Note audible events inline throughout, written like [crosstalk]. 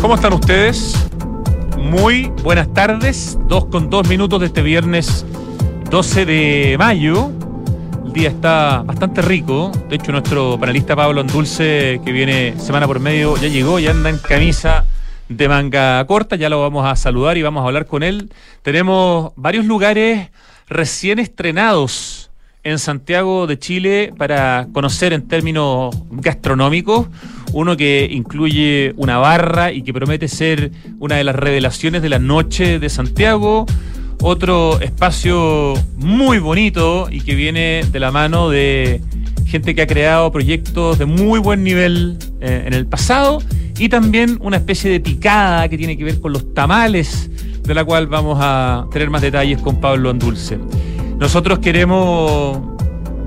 ¿Cómo están ustedes? Muy buenas tardes. Dos con dos minutos de este viernes 12 de mayo. El día está bastante rico. De hecho, nuestro panelista Pablo Andulce, que viene semana por medio, ya llegó, ya anda en camisa de manga corta. Ya lo vamos a saludar y vamos a hablar con él. Tenemos varios lugares recién estrenados en Santiago de Chile para conocer en términos gastronómicos. Uno que incluye una barra y que promete ser una de las revelaciones de la noche de Santiago. Otro espacio muy bonito y que viene de la mano de gente que ha creado proyectos de muy buen nivel eh, en el pasado. Y también una especie de picada que tiene que ver con los tamales, de la cual vamos a tener más detalles con Pablo Andulce. Nosotros queremos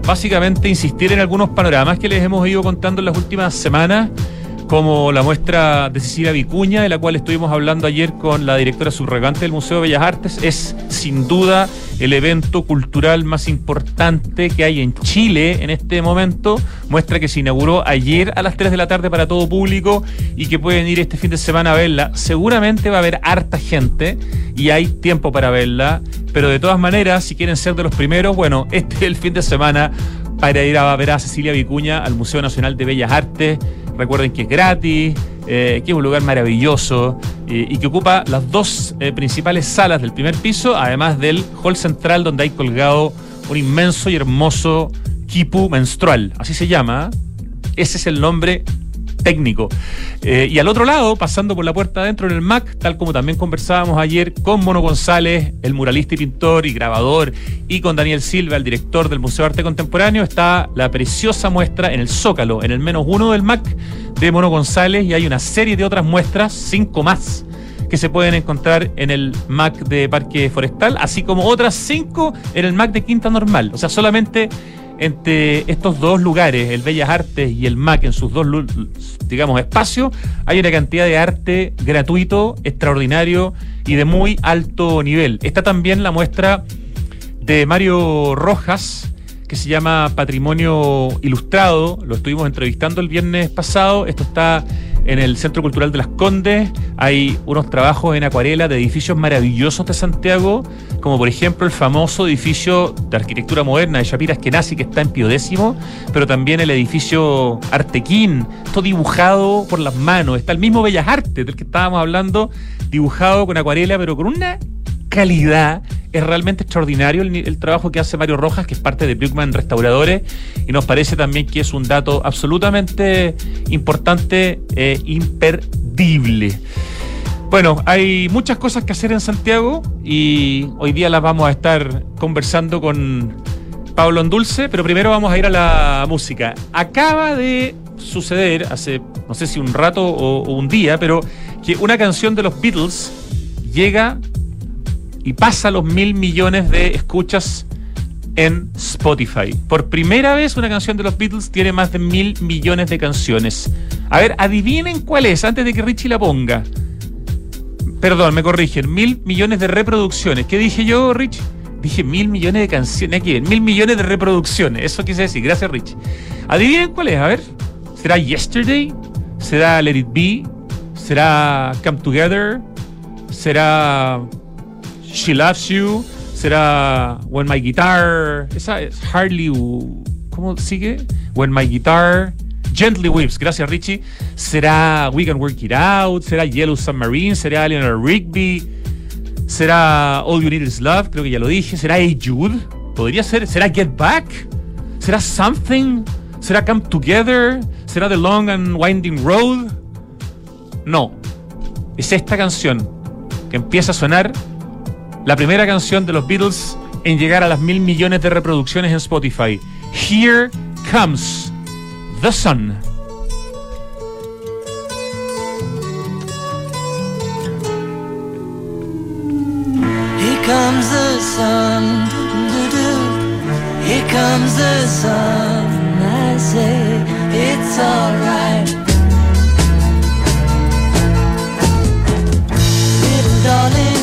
básicamente insistir en algunos panoramas que les hemos ido contando en las últimas semanas, como la muestra de Cecilia Vicuña, de la cual estuvimos hablando ayer con la directora subrogante del Museo de Bellas Artes. Es sin duda el evento cultural más importante que hay en Chile en este momento. Muestra que se inauguró ayer a las 3 de la tarde para todo público y que pueden ir este fin de semana a verla. Seguramente va a haber harta gente y hay tiempo para verla, pero de todas maneras, si quieren ser de los primeros, bueno, [laughs] este es el fin de semana para ir a ver a Cecilia Vicuña al Museo Nacional de Bellas Artes. Recuerden que es gratis, eh, que es un lugar maravilloso eh, y que ocupa las dos eh, principales salas del primer piso, además del hall central donde hay colgado un inmenso y hermoso kipu menstrual. Así se llama. Ese es el nombre técnico. Eh, y al otro lado, pasando por la puerta adentro en el MAC, tal como también conversábamos ayer con Mono González, el muralista y pintor y grabador, y con Daniel Silva, el director del Museo de Arte Contemporáneo, está la preciosa muestra en el Zócalo, en el menos uno del MAC de Mono González, y hay una serie de otras muestras, cinco más que se pueden encontrar en el MAC de Parque Forestal, así como otras cinco en el MAC de Quinta Normal. O sea, solamente entre estos dos lugares, el Bellas Artes y el MAC, en sus dos, digamos, espacios, hay una cantidad de arte gratuito, extraordinario y de muy alto nivel. Está también la muestra de Mario Rojas, que se llama Patrimonio Ilustrado. Lo estuvimos entrevistando el viernes pasado. Esto está en el Centro Cultural de las Condes. Hay unos trabajos en acuarela de edificios maravillosos de Santiago, como por ejemplo el famoso edificio de arquitectura moderna de Shapira Eskenazi, que está en Pio Décimo, pero también el edificio Artequín, todo dibujado por las manos. Está el mismo Bellas Artes del que estábamos hablando, dibujado con acuarela, pero con una calidad. Es realmente extraordinario el, trabajo que hace Mario Rojas, que es parte de Bruckman Restauradores, y nos parece también que es un dato absolutamente importante e imperdible. Bueno, hay muchas cosas que hacer en Santiago y hoy día las vamos a estar conversando con Pablo Andulce, pero primero vamos a ir a la música. Acaba de suceder hace, no sé si un rato o un día, pero que una canción de los Beatles llega y pasa los mil millones de escuchas en Spotify. Por primera vez una canción de los Beatles tiene más de mil millones de canciones. A ver, adivinen cuál es antes de que Richie la ponga. Perdón, me corrigen. Mil millones de reproducciones. ¿Qué dije yo, Rich? Dije mil millones de canciones. Aquí, mil millones de reproducciones. Eso quise decir. Gracias, Rich. Adivinen cuál es. A ver. ¿Será Yesterday? ¿Será Let It Be? ¿Será Come Together? ¿Será She Loves You, será When My Guitar, esa es Hardly, ¿cómo sigue? When My Guitar, Gently Weeps, gracias Richie, será We Can Work It Out, será Yellow Submarine, será Eleanor Rigby, será All You Need Is Love, creo que ya lo dije, será Hey Jude, podría ser, será Get Back, será Something, será Come Together, será The Long and Winding Road. No, es esta canción que empieza a sonar la primera canción de los Beatles en llegar a las mil millones de reproducciones en Spotify. Here Comes the Sun. Here comes the sun. Here comes the sun. I say it's alright. Little darling.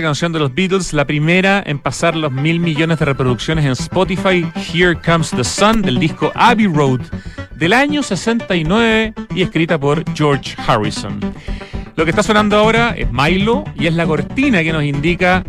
Canción de los Beatles, la primera en pasar los mil millones de reproducciones en Spotify, Here Comes the Sun, del disco Abbey Road, del año 69 y escrita por George Harrison. Lo que está sonando ahora es Milo y es la cortina que nos indica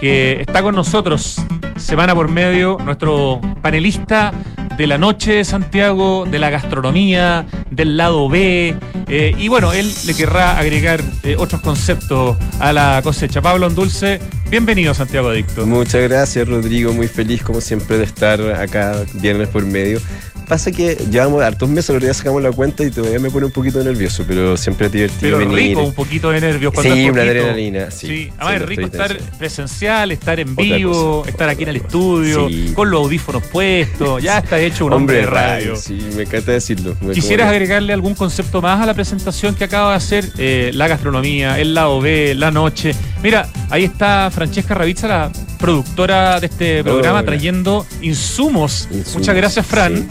que está con nosotros semana por medio nuestro panelista de la noche de Santiago, de la gastronomía, del lado B. eh, y bueno, él le querrá agregar eh, otros conceptos a la cosecha. Pablo Dulce, bienvenido Santiago Adicto. Muchas gracias, Rodrigo. Muy feliz, como siempre, de estar acá viernes por medio. Pasa que llevamos hartos meses, ahora ya sacamos la cuenta y todavía me pone un poquito nervioso, pero siempre es divertido Pero venir. rico, un poquito de nervios. cuando Sí, una adrenalina, sí. Sí, Sí, además es rico estar tenso. presencial, estar en vivo, cosa. estar aquí en el estudio, Sí. con los audífonos puestos. Ya está hecho un hombre, de radio. Sí, me encanta decirlo. Me- ¿Quisieras agregarle algún concepto más a la presentación que acaba de hacer? Eh, la gastronomía, el lado B, la noche. Mira, ahí está Francesca Ravizza, la productora de este programa, trayendo insumos. Insumos, Muchas gracias, Fran. sí.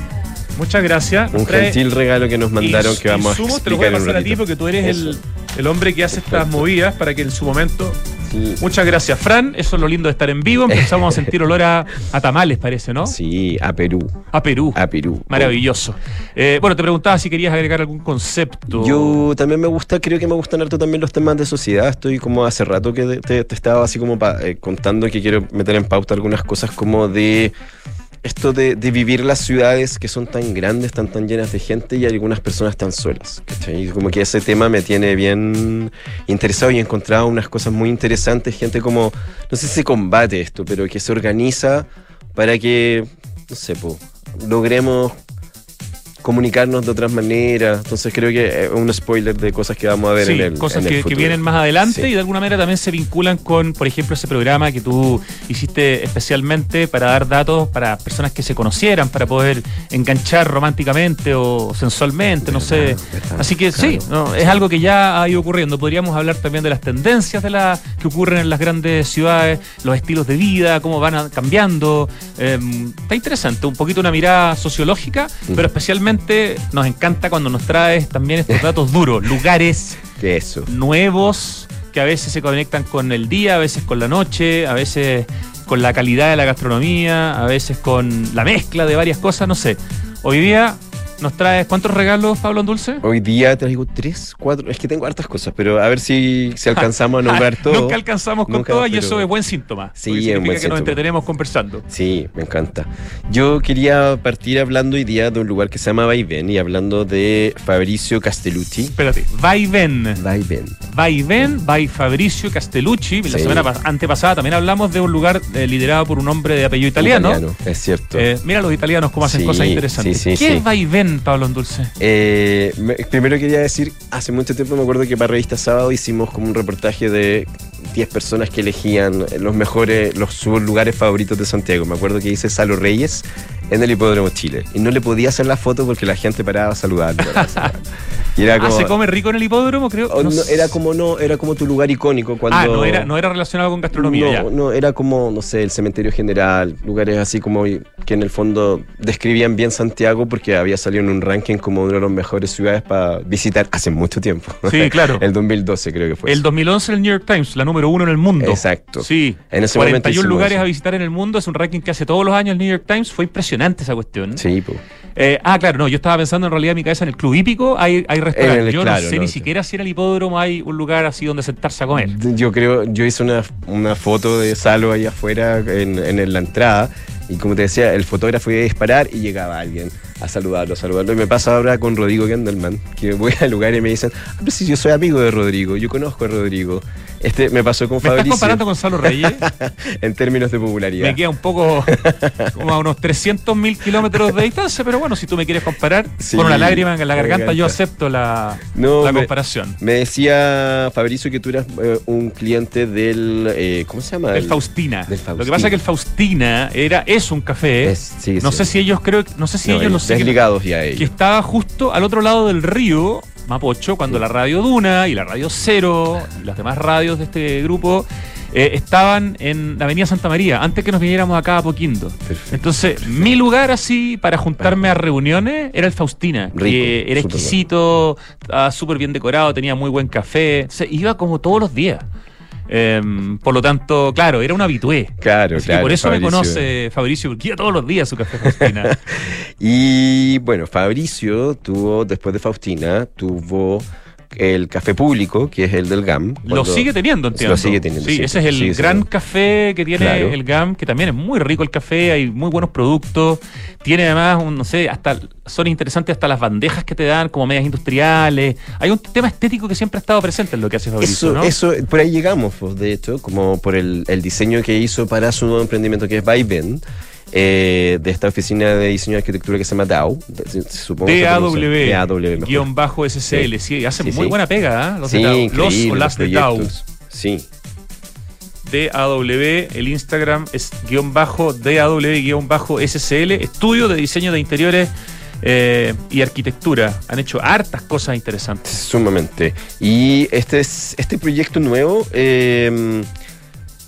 Muchas gracias. Un Trae gentil regalo que nos mandaron que vamos a insumos, te lo voy a explicar pasar a ti porque tú eres el, el hombre que hace estas movidas para que en su momento. Muchas gracias, Fran. Eso es lo lindo de estar en vivo. Empezamos a [laughs] sentir olor a, a tamales, parece, ¿no? Sí, a Perú. A Perú. A Perú. Maravilloso. Eh, bueno, te preguntaba si querías agregar algún concepto. Yo también me gusta, creo que me gustan harto también los temas de sociedad. Estoy como hace rato que te, te estaba así como pa- eh, contando que quiero meter en pauta algunas cosas como de esto de, de vivir las ciudades que son tan grandes, tan tan llenas de gente y algunas personas tan solas. ¿cachai? Y como que ese tema me tiene bien interesado y he encontrado unas cosas muy interesantes, gente como, no sé si combate esto, pero que se organiza para que, no sé, po, logremos comunicarnos de otras maneras. Entonces creo que es un spoiler de cosas que vamos a ver Sí, en el cosas en el que, vienen más adelante Sí. y de alguna manera también se vinculan con, por ejemplo, ese programa que tú hiciste especialmente para dar datos para personas que se conocieran, para poder enganchar románticamente o sensualmente, no sé. Así que sí, no, es algo que ya ha ido ocurriendo. Podríamos hablar también de las tendencias de la, que ocurren en las grandes ciudades, los estilos de vida, cómo van cambiando. Eh, está interesante, un poquito una mirada sociológica, pero especialmente nos encanta cuando nos traes también estos datos duros, [laughs] lugares eso. nuevos que a veces se conectan con el día, a veces con la noche, a veces con la calidad de la gastronomía, a veces con la mezcla de varias cosas, no sé. Hoy día nos traes cuántos regalos, Pablo Dulce? Hoy día traigo tres, cuatro, es que tengo hartas cosas, pero a ver si, si alcanzamos a [laughs] nombrar todo. Nunca alcanzamos con todas y eso es buen síntoma. Sí, es significa buen que nos síntoma. entretenemos conversando. Sí, me encanta. Yo quería partir hablando hoy día de un lugar que se llama Vaivén y hablando de Fabricio Castellucci. Espérate. Vaivén. Va y ven, by Fabricio Castellucci. La Sí. semana pas- antepasada también hablamos de un lugar eh, liderado por un hombre de apellido italiano. es cierto. Eh, mira los italianos cómo hacen Sí, cosas interesantes. sí, ¿Qué es va y ven, Pablo? Eh, me- primero quería decir, hace mucho tiempo me acuerdo que para Revista Sábado hicimos como un reportaje de 10 personas que elegían los mejores, los sus lugares favoritos de Santiago. Me acuerdo que hice Salo Reyes en el Hipódromo Chile. Y no le podía hacer la foto porque la gente paraba a saludarlo. [laughs] Y era Ah, como, ¿se come rico en el hipódromo? Creo. o no no, era como no, era como tu lugar icónico cuando. Ah, no era, no era relacionado con gastronomía. ya. No, no, era como, no sé, el cementerio general, lugares así como que en el fondo describían bien Santiago porque había salido en un ranking como una de las mejores ciudades para visitar hace mucho tiempo. Sí, claro. [laughs] el 2012 creo que fue. El eso. 2011 el New York Times, la número uno en el mundo. Exacto. Sí. En ese momento 41 hicimos lugares eso. a visitar en el mundo. Es un ranking que hace todos los años el New York Times. Fue impresionante esa cuestión. Sí, pues. Eh, ah, claro, no. Yo estaba pensando en realidad en mi cabeza en el Club Hípico hay, hay restaurantes. Yo claro, no sé no, ni siquiera si en el hipódromo hay un lugar así donde sentarse a comer. Yo creo, yo hice una, una foto de Salo ahí afuera en, en la entrada y como te decía, el fotógrafo iba a disparar y llegaba alguien a saludarlo, a saludarlo. Y me pasa ahora con Rodrigo Gendelman, que voy al lugar y me dicen, ah, pero si yo soy amigo de Rodrigo, yo conozco a Rodrigo. Este me pasó con ¿Me estás Fabricio comparando con Salo Reyes? [laughs] en términos de popularidad. me queda un poco como a unos 300 mil kilómetros de distancia, pero bueno, si tú me quieres comparar Sí, con una lágrima en la garganta, yo acepto la, No, la me- comparación. Me decía Fabricio que tú eras eh, un cliente del, eh, ¿cómo se llama? Del El- Faustina. del Lo que pasa es que el Faustina era, es un café. Es- no sé si ellos creo, no sé si No, ellos lo ellos siguen. desligados ya Que ellos. estaba justo al otro lado del río, Mapocho, cuando Sí. la radio Duna y la radio Cero y las demás radios de este grupo eh, estaban en la Avenida Santa María, antes que nos viniéramos acá a Poquindo. Perfecto. Entonces, mi lugar así para juntarme a reuniones era el Faustina, Rico, que era exquisito, estaba súper bien decorado, tenía muy buen café. Entonces, iba como todos los días. Em, por lo tanto, claro, era un habitué. Claro, Así que claro. por eso Fabricio. me conoce Fabricio, iba todos los días su café Faustina. [laughs] Y bueno, Fabricio tuvo, después de Faustina, tuvo el café público, que es el del GAM. Lo sigue teniendo, entiendo. Lo sigue teniendo. Sí, sí, ese es el gran café que tiene Claro. el GAM, que también es muy rico el café, hay muy buenos productos. Tiene además, un, no sé, hasta son interesantes hasta las bandejas que te dan como medias industriales. Hay un tema estético que siempre ha estado presente en lo que hace Fabricio, Eso, ¿no? eso, por ahí llegamos, pues, de hecho, como por el, el diseño que hizo para su nuevo emprendimiento que es Vaivén, eh, de esta oficina de diseño de arquitectura que se llama DAO. de- supongo. DAW, guion bajo SCL. Sí, hacen Sí, muy sí. buena pega, ¿eh? Los de. Los o las de proyectos. Sí, DAW, el Instagram es guion bajo DAW guion bajo SCL, estudio de diseño de interiores eh, y arquitectura. Han hecho hartas cosas interesantes. sumamente. Y este, es, este proyecto nuevo, eh,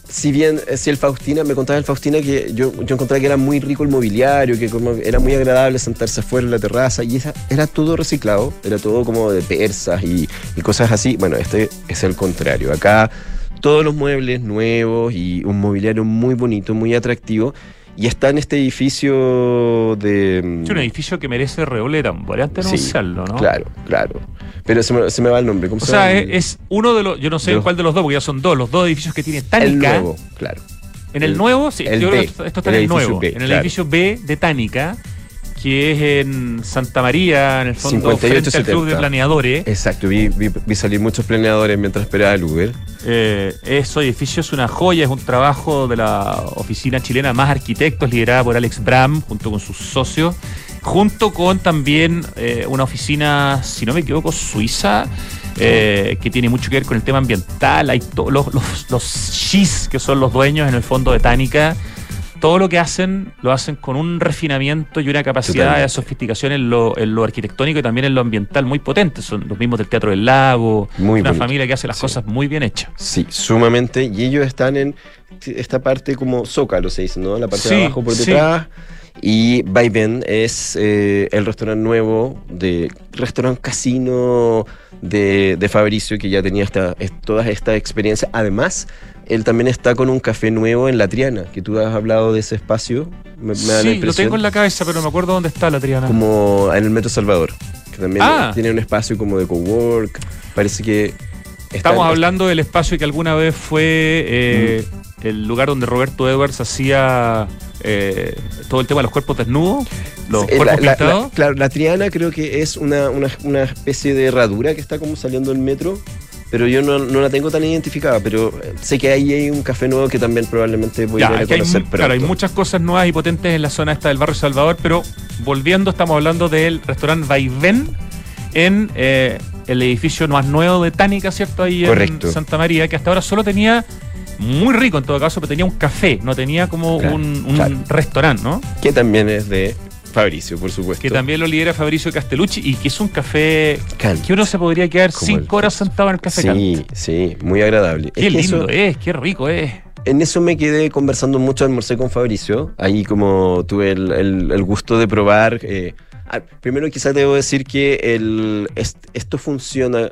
si bien eh, si el Faustina, me contaba el Faustina que yo, yo encontraba que era muy rico el mobiliario, que como era muy agradable sentarse afuera en la terraza, y esa, era todo reciclado, era todo como de persas y, y cosas así. Bueno, este es el contrario. Acá todos los muebles nuevos y un mobiliario muy bonito, muy atractivo. Y está en este edificio de... mm, Es un edificio que merece redoble de tambores antes Sí, anunciarlo, ¿no? Claro, claro. Pero se me, se me va el nombre. ¿Cómo O se sea, es, es uno de los, yo no sé los- cuál de los dos, porque ya son dos, los dos edificios que tiene el Tánica. nuevo, claro. En el, El- nuevo, sí, el yo creo que esto, esto está el en el nuevo. B, en el claro. edificio B de Tánica, que es en Santa María, en el fondo, 58, frente al Club de 70. Planeadores. Exacto, vi, vi- vi salir muchos planeadores mientras esperaba el Uber. Eh, ese edificio es una joya, es un trabajo de la oficina chilena más arquitectos, liderada por Alex Bram, junto con sus socios, junto con también eh, una oficina, si no me equivoco, suiza, eh, que tiene mucho que ver con el tema ambiental. Hay todos los, los, los SHIS, que son los dueños en el fondo de Tánica. Todo lo que hacen, lo hacen con un refinamiento y una capacidad Totalmente. de sofisticación en lo, en lo arquitectónico y también en lo ambiental muy potente. Son los mismos del Teatro del Lago, Muy una bonito. familia que hace las Sí. cosas muy bien hechas. Sí, sumamente. Y ellos están en esta parte como zócalo, se dice, ¿no? La parte Sí, de abajo por sí. detrás. Y Vaivén es eh, el restaurante nuevo, de restaurante casino de, de Fabricio, que ya tenía esta, es- toda esta experiencia. Además, él también está con un café nuevo en La Triana, que tú has hablado de ese espacio. Me, me da la Sí, lo tengo en la cabeza, pero no me acuerdo dónde está la Triana. como en el Metro Salvador, que también Ah. tiene un espacio como de cowork. Parece que Estamos hablando del espacio que alguna vez fue eh, Mm. el lugar donde Roberto Edwards hacía eh, todo el tema de los cuerpos desnudos, los Sí, cuerpos la, la- pintados. la- claro, la Triana creo que es una, una, una especie de herradura que está como saliendo del metro, pero yo no, no la tengo tan identificada, pero sé que ahí hay un café nuevo que también probablemente voy Ya, a ir a es que hay, conocer claro, hay muchas cosas nuevas y potentes en la zona esta del barrio Salvador, pero volviendo, estamos hablando del restaurante Vaivén en eh, el edificio más nuevo de Tánica, ¿cierto? Ahí Correcto. en Santa María, que hasta ahora solo tenía, muy rico en todo caso, pero tenía un café, no tenía como Claro, un, un claro. restaurante, ¿no? Que también es de Fabricio, por supuesto. Que también lo lidera Fabricio Castellucci y que es un café que uno se podría quedar Como cinco el- horas sentado en el café. Sí, sí, muy agradable. Qué Es lindo eso- es, qué rico es. En eso me quedé conversando mucho, almorcé con Fabricio. Ahí como tuve el, el- el gusto de probar. eh, ah, primero quizás debo decir que el, est- esto funciona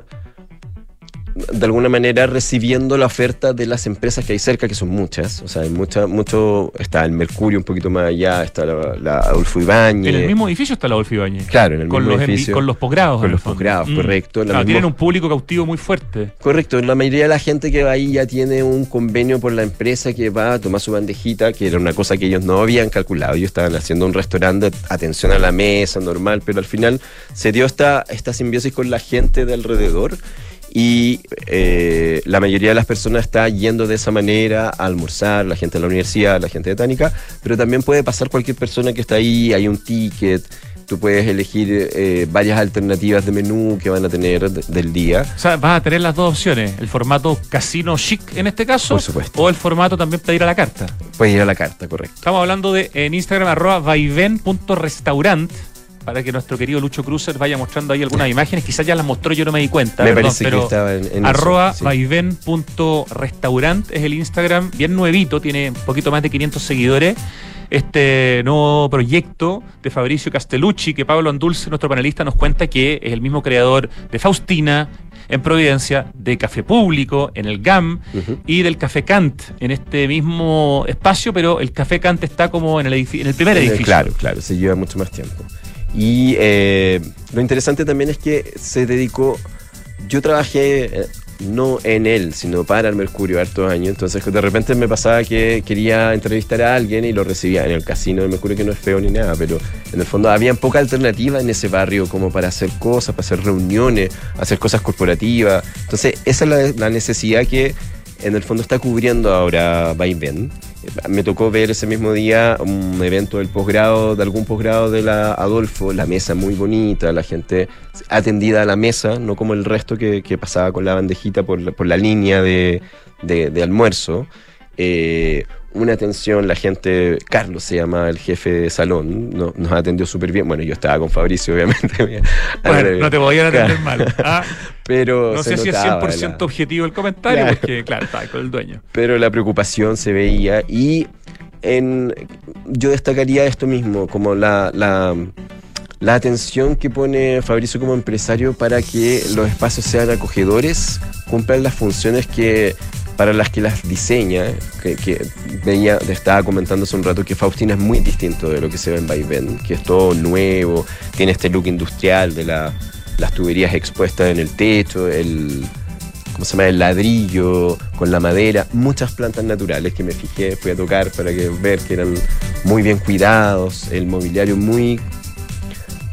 de alguna manera recibiendo la oferta de las empresas que hay cerca, que son muchas. O sea, hay mucha, mucho, está el Mercurio un poquito más allá, está la, la Adolfo Ibáñez. En el mismo edificio está la Adolfo Ibáñez. Claro, en el Con mismo los, envi- edificio. con los posgrados. Con los posgrados, correcto, la Claro, misma- tienen un público cautivo muy fuerte. Correcto, la mayoría de la gente que va ahí ya tiene un convenio por la empresa que va a tomar su bandejita, que era una cosa que ellos no habían calculado. Ellos estaban haciendo un restaurante atención a la mesa, normal, pero al final se dio esta, esta simbiosis con la gente de alrededor y eh, la mayoría de las personas está yendo de esa manera a almorzar, la gente de la universidad, la gente de Tánica, pero también puede pasar cualquier persona que está ahí, hay un ticket. Tú puedes elegir eh, varias alternativas de menú que van a tener de- del día. O sea, vas a tener las dos opciones, el formato casino chic en este caso, Por supuesto. o el formato también para ir a la carta. Puedes ir a la carta, correcto. Estamos hablando de en Instagram arroba vaiven.restaurant para que nuestro querido Lucho Cruzer vaya mostrando ahí algunas imágenes. Quizás ya las mostró, yo no me di cuenta. Me perdón, parece que pero estaba en, en arroba eso, sí. es el Instagram, bien nuevito, tiene un poquito más de 500 seguidores. Este nuevo proyecto de Fabricio Castellucci, que Pablo Andulce, nuestro panelista, nos cuenta que es el mismo creador de Faustina en Providencia, de Café Público en el GAM y del Café Kant en este mismo espacio, pero el Café Kant está como en el, edifi- en el primer edificio. Claro, claro, se lleva mucho más tiempo. Y eh, lo interesante también es que se dedicó, yo trabajé eh, no en él, sino para el Mercurio hartos años, entonces de repente me pasaba que quería entrevistar a alguien y lo recibía en el casino del Mercurio, que no es feo ni nada, pero en el fondo había poca alternativa en ese barrio como para hacer cosas, para hacer reuniones, hacer cosas corporativas. Entonces esa es la, la necesidad que en el fondo está cubriendo ahora Vaivén. Me tocó ver ese mismo día un evento del posgrado, de algún posgrado de la Adolfo, la mesa muy bonita, la gente atendida a la mesa, no como el resto que, pasaba con la bandejita por la, por la línea de, de- de almuerzo. Eh, una atención, la gente, Carlos se llama el jefe de salón, no- nos atendió súper bien. Bueno, yo estaba con Fabricio, [laughs] obviamente. Bueno, no te a atender mal. Ah, [laughs] pero no sé si es notaba 100% la- objetivo el comentario, Claro. porque claro, está con el dueño. pero la preocupación se veía y en, yo destacaría esto mismo, como la, la, la atención que pone Fabricio como empresario para que los espacios sean acogedores, cumplan las funciones que para las que las diseña, que, veía, estaba comentando hace un rato que Faustina es muy distinto de lo que se ve en Vaivén, que es todo nuevo, tiene este look industrial de la- las tuberías expuestas en el techo, el, ¿cómo se llama? El ladrillo con la madera, muchas plantas naturales que me fijé, fui a tocar para que, ver que eran muy bien cuidados, el mobiliario muy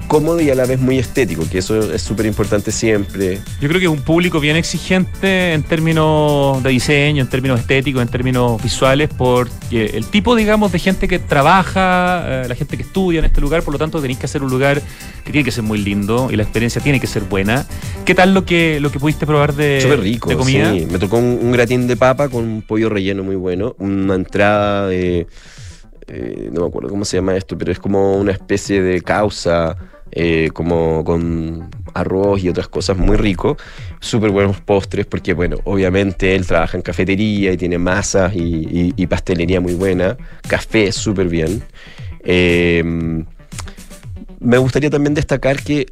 cómodo y a la vez muy estético, que eso es súper importante siempre. Yo creo que es un público bien exigente en términos de diseño, en términos estéticos, en términos visuales, porque el tipo, digamos, de gente que trabaja, eh, la gente que estudia en este lugar, por lo tanto tenéis que hacer un lugar que tiene que ser muy lindo y la experiencia tiene que ser buena. ¿Qué tal lo que, lo que pudiste probar de, Súper rico, de comida? sí. Me tocó un, un gratín de papa con un pollo relleno muy bueno, una entrada de... eh, no me acuerdo cómo se llama esto, pero es como una especie de causa, eh, como con arroz y otras cosas muy rico. Súper buenos postres, porque bueno, obviamente él trabaja en cafetería y tiene masas y, pastelería muy buena. Café súper bien. Eh, me gustaría también destacar que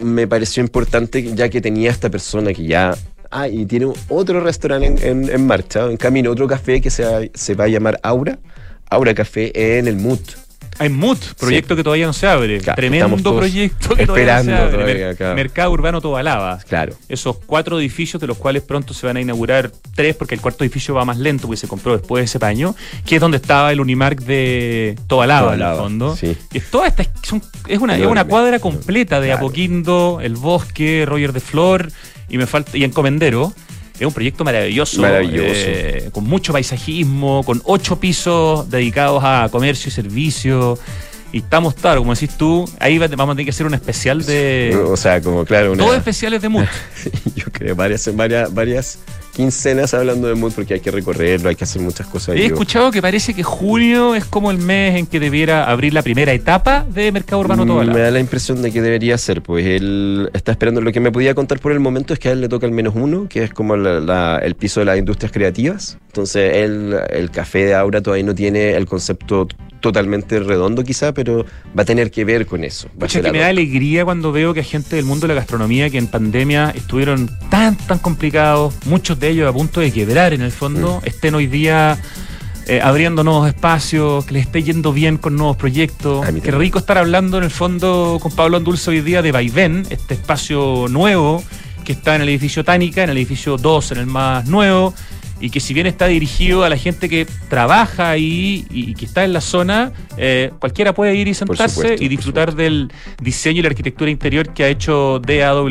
me pareció importante ya que tenía esta persona que ya... Ah, y tiene otro restaurante en, en- marcha, en camino, otro café que se, se va a llamar Aura. Aura Café en el MUT. Hay MUT, proyecto que todavía no se abre. Claro, Tremendo proyecto que todavía no se esperando abre. todavía acá. Mercado Urbano Tobalaba. Claro. Esos cuatro edificios, de los cuales pronto se van a inaugurar tres, porque el cuarto edificio va más lento, porque se compró después de ese paño, que es donde estaba el Unimark de Tobalaba, en el fondo. sí. Y es toda esta, son- es una, es una cuadra completa de Claro. Apoquindo, El Bosque, Roger de Flor, y me falta, y Encomendero. Es un proyecto maravilloso, Maravilloso. eh, con mucho paisajismo, con ocho pisos dedicados a comercio y servicio. Y estamos, claro, como decís tú, ahí va- vamos a tener que hacer un especial de... O sea, como claro, una, Todos especiales de MUT. [laughs] yo creo varias, varias, varias quincenas hablando de MUT porque hay que recorrerlo, hay que hacer muchas cosas. He Yo- escuchado que parece que junio es como el mes en que debiera abrir la primera etapa de Mercado Urbano Mm, Tobalaba. Me da la impresión de que debería ser, pues él está esperando. Lo que me podía contar por el momento es que a él le toca el menos uno, que es como la- la- el piso de las industrias creativas. Entonces, él, el café de Aura todavía no tiene el concepto totalmente redondo, quizá, pero va a tener que ver con eso. Va a Pucha, ser que me da alegría cuando veo que hay gente del mundo de la gastronomía que en pandemia estuvieron tan, tan complicados, muchos de ellos a punto de quebrar en el fondo, Mm. estén hoy día eh, abriendo nuevos espacios, que les esté yendo bien con nuevos proyectos. Qué rico estar hablando en el fondo con Pablo Andulce hoy día de Vaivén, este espacio nuevo que está en el edificio Tánica, en el edificio 2, en el más nuevo, y que si bien está dirigido a la gente que trabaja ahí y, y que está en la zona, eh, cualquiera puede ir y sentarse supuesto, y disfrutar del diseño y la arquitectura interior que ha hecho DAW,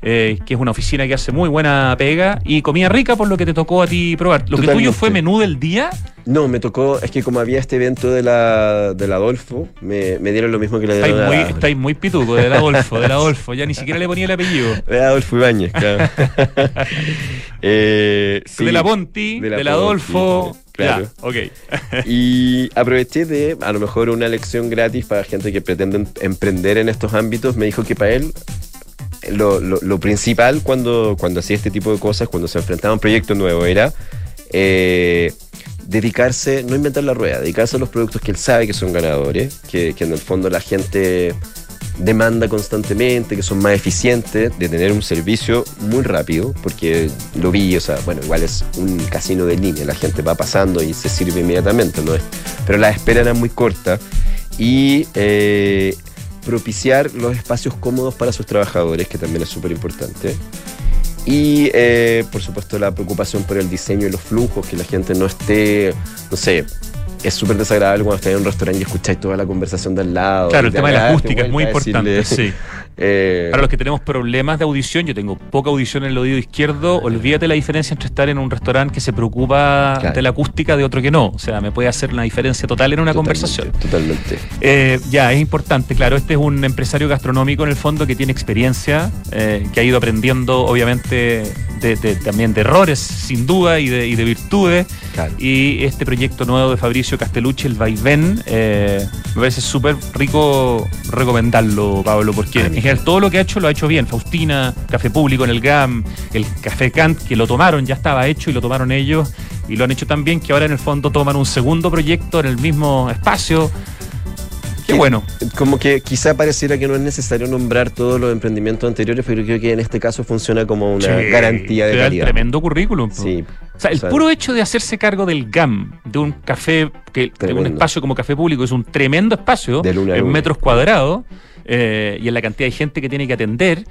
eh, que es una oficina que hace muy buena pega y comida rica por lo que te tocó a ti probar. Lo que tuyo fue menú del día. No, me tocó, es que como había este evento de la, del Adolfo, me, me dieron lo mismo que le Estáis dieron muy, a, estáis muy pituco, del Adolfo, del Adolfo. Ya ni siquiera le ponía el apellido. [laughs] de Adolfo Ibáñez, claro. [laughs] Eh, sí. de la Ponti, de la del Adolfo. Ponti, claro. Ya, ok. [laughs] Y aproveché de, a lo mejor, una lección gratis para gente que pretende em- emprender en estos ámbitos. Me dijo que para él lo, lo- lo principal cuando, cuando hacía este tipo de cosas, cuando se enfrentaba a un proyecto nuevo, era eh, dedicarse, no inventar la rueda, dedicarse a los productos que él sabe que son ganadores, que, que en el fondo la gente demanda constantemente, que son más eficientes, de tener un servicio muy rápido, porque lo vi, o sea, bueno, igual es un casino de línea, la gente va pasando y se sirve inmediatamente, ¿no? Pero la espera era muy corta y eh, propiciar los espacios cómodos para sus trabajadores, que también es súper importante. Y, eh, por supuesto, la preocupación por el diseño y los flujos, que la gente no esté, no sé, es súper desagradable cuando estáis en un restaurante y escucháis toda la conversación de al lado. Claro, el te tema de la acústica es muy importante. decirle, [laughs] Sí. eh, Para los que tenemos problemas de audición, yo tengo poca audición en el oído izquierdo, olvídate la diferencia entre estar en un restaurante que se preocupa Claro. de la acústica de otro que no. O sea, me puede hacer una diferencia total en una totalmente, conversación. Totalmente. Eh, ya, es importante, claro. Este es un empresario gastronómico en el fondo que tiene experiencia, eh, que ha ido aprendiendo, obviamente, de- de- también de errores, sin duda, y de, y de virtudes. Claro. Y este proyecto nuevo de Fabricio Castellucci, el Vaivén, eh, me parece súper rico recomendarlo, Pablo, porque en general todo lo que ha hecho lo ha hecho bien. Faustina, Café Público en el GAM, el Café Kant, que lo tomaron, ya estaba hecho y lo tomaron ellos. Y lo han hecho tan bien que ahora en el fondo toman un segundo proyecto en el mismo espacio. Qué Que- bueno. Como que quizá pareciera que no es necesario nombrar todos los emprendimientos anteriores, pero creo que en este caso funciona como una garantía de calidad. tremendo currículum. Sí. O sea, el O sea, puro hecho de hacerse cargo del GAM, de un café, que, de un espacio como café público, es un tremendo espacio De en metros cuadrados eh, y en la cantidad de gente que tiene que atender.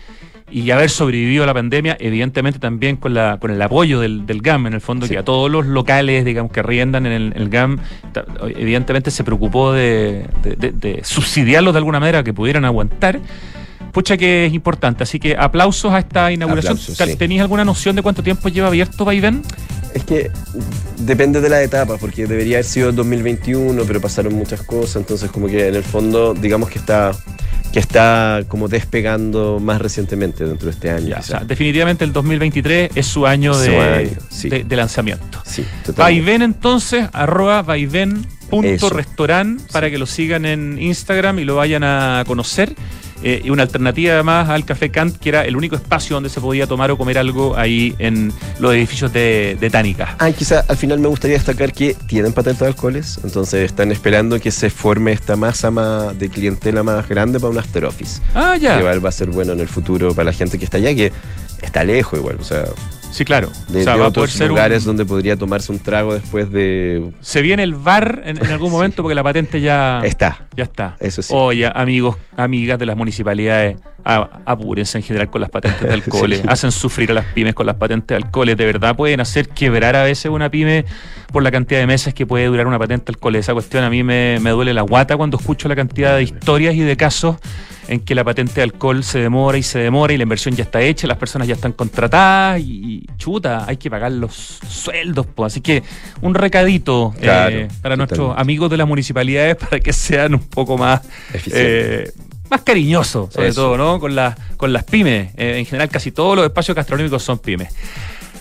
Y haber sobrevivido a la pandemia, evidentemente también con, la, con el apoyo del, del GAM, en el fondo, Sí. que a todos los locales, digamos, que arriendan en el, el GAM, evidentemente se preocupó de, de- de- de subsidiarlos de alguna manera, que pudieran aguantar. Pucha que es importante, así que aplausos a esta inauguración. Aplausos, sí. ¿Tenéis alguna noción de cuánto tiempo lleva abierto Vaivén? Es que depende de la etapa, porque debería haber sido el 2021, pero pasaron muchas cosas, entonces como que en el fondo digamos que está que está como despegando más recientemente dentro de este año. Ya, o quizá. sea, definitivamente el 2023 es su año, Su de, año, sí. de- de lanzamiento. sí. Vaivén entonces, arroba vaivén punto Eso. restaurant para que lo sigan en Instagram y lo vayan a conocer. Eh, y una alternativa además al Café Kant, que era el único espacio donde se podía tomar o comer algo ahí en los edificios de, de Tánica. Ah, y quizá al final me gustaría destacar que tienen patente de alcoholes, entonces están esperando que se forme esta masa más de clientela más grande para un after office. Ah, Que ya. igual va a ser bueno en el futuro para la gente que está allá, que está lejos igual, o sea, Sí, claro. de, o sea, de va a poder otros ser un- lugares donde podría tomarse un trago después de... Se viene el bar en, en algún [laughs] momento porque la patente ya... Está. Ya está. Eso sí. Oye, amigos, amigas de las municipalidades, apúrense en general con las patentes de [laughs] alcoholes. Sí. Hacen sufrir a las pymes con las patentes de alcoholes. De verdad pueden hacer quebrar a veces una pyme por la cantidad de meses que puede durar una patente de alcoholes. Esa cuestión a mí me, me duele la guata cuando escucho la cantidad de historias y de casos en que la patente de alcohol se demora y se demora y la inversión ya está hecha, las personas ya están contratadas y, y chuta, hay que pagar los sueldos. Pues. Así que un recadito eh, para nuestros amigos de las municipalidades [laughs] para que sean un poco más Eficiente. eh, más cariñosos, sobre Eso. todo, ¿no? Con, las con las pymes. Eh, en general, casi todos los espacios gastronómicos son pymes.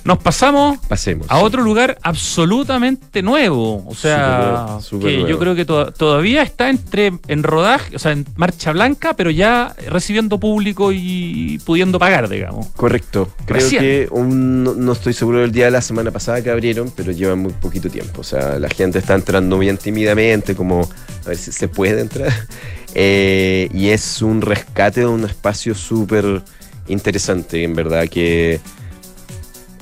Nos pasamos Pasemos. a otro lugar absolutamente nuevo. O sea, que yo creo que to- todavía está entre en rodaje, o sea, en marcha blanca, pero ya recibiendo público y pudiendo pagar, digamos. Correcto. Creo Recién. que un- no, no estoy seguro del día de la semana pasada que abrieron, pero llevan muy poquito tiempo. O sea, la gente está entrando bien tímidamente, como a ver si se puede entrar. Eh, y es un rescate de un espacio súper interesante, en verdad, que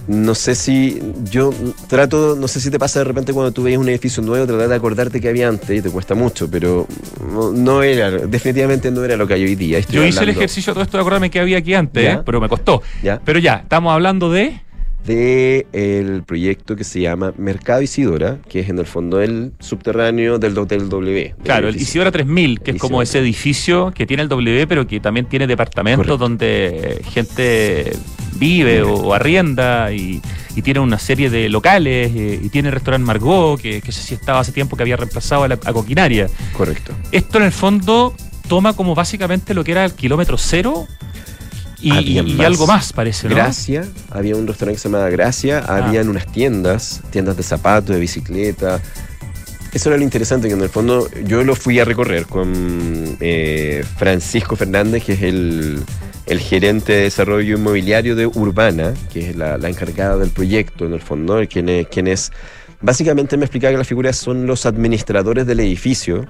no sé si yo trato, no sé si te pasa de repente cuando tú veis un edificio nuevo, tratar de acordarte que había antes y te cuesta mucho, pero no, no era, definitivamente no era lo que hay hoy día. Estoy Yo hice el ejercicio todo esto de acordarme que había aquí antes, Ya. ¿eh? pero me costó. Ya. Pero ya, estamos hablando de... de el proyecto que se llama Mercado Isidora, que es en el fondo el subterráneo del Hotel W. del Claro, el. Isidora 3000, que es como Isidora. ese edificio que tiene el W, pero que también tiene departamentos Correcto. donde gente vive o, o arrienda y, y tiene una serie de locales, eh, y tiene el restaurante Margot, que, que sé si estaba hace tiempo que había reemplazado a, la, a Coquinaria. Correcto. Esto en el fondo toma como básicamente lo que era el kilómetro cero y, algo más, parece, ¿no? Gracia, había un restaurante que se llamaba Gracia, Ah. habían unas tiendas, tiendas de zapatos, de bicicleta. Eso era lo interesante, que en el fondo yo lo fui a recorrer con eh, Francisco Fernández, que es el, el gerente de desarrollo inmobiliario de Urbana, que es la, la encargada del proyecto, en el fondo, el quien es, quien es- Básicamente me explicaba que las figuras son los administradores del edificio,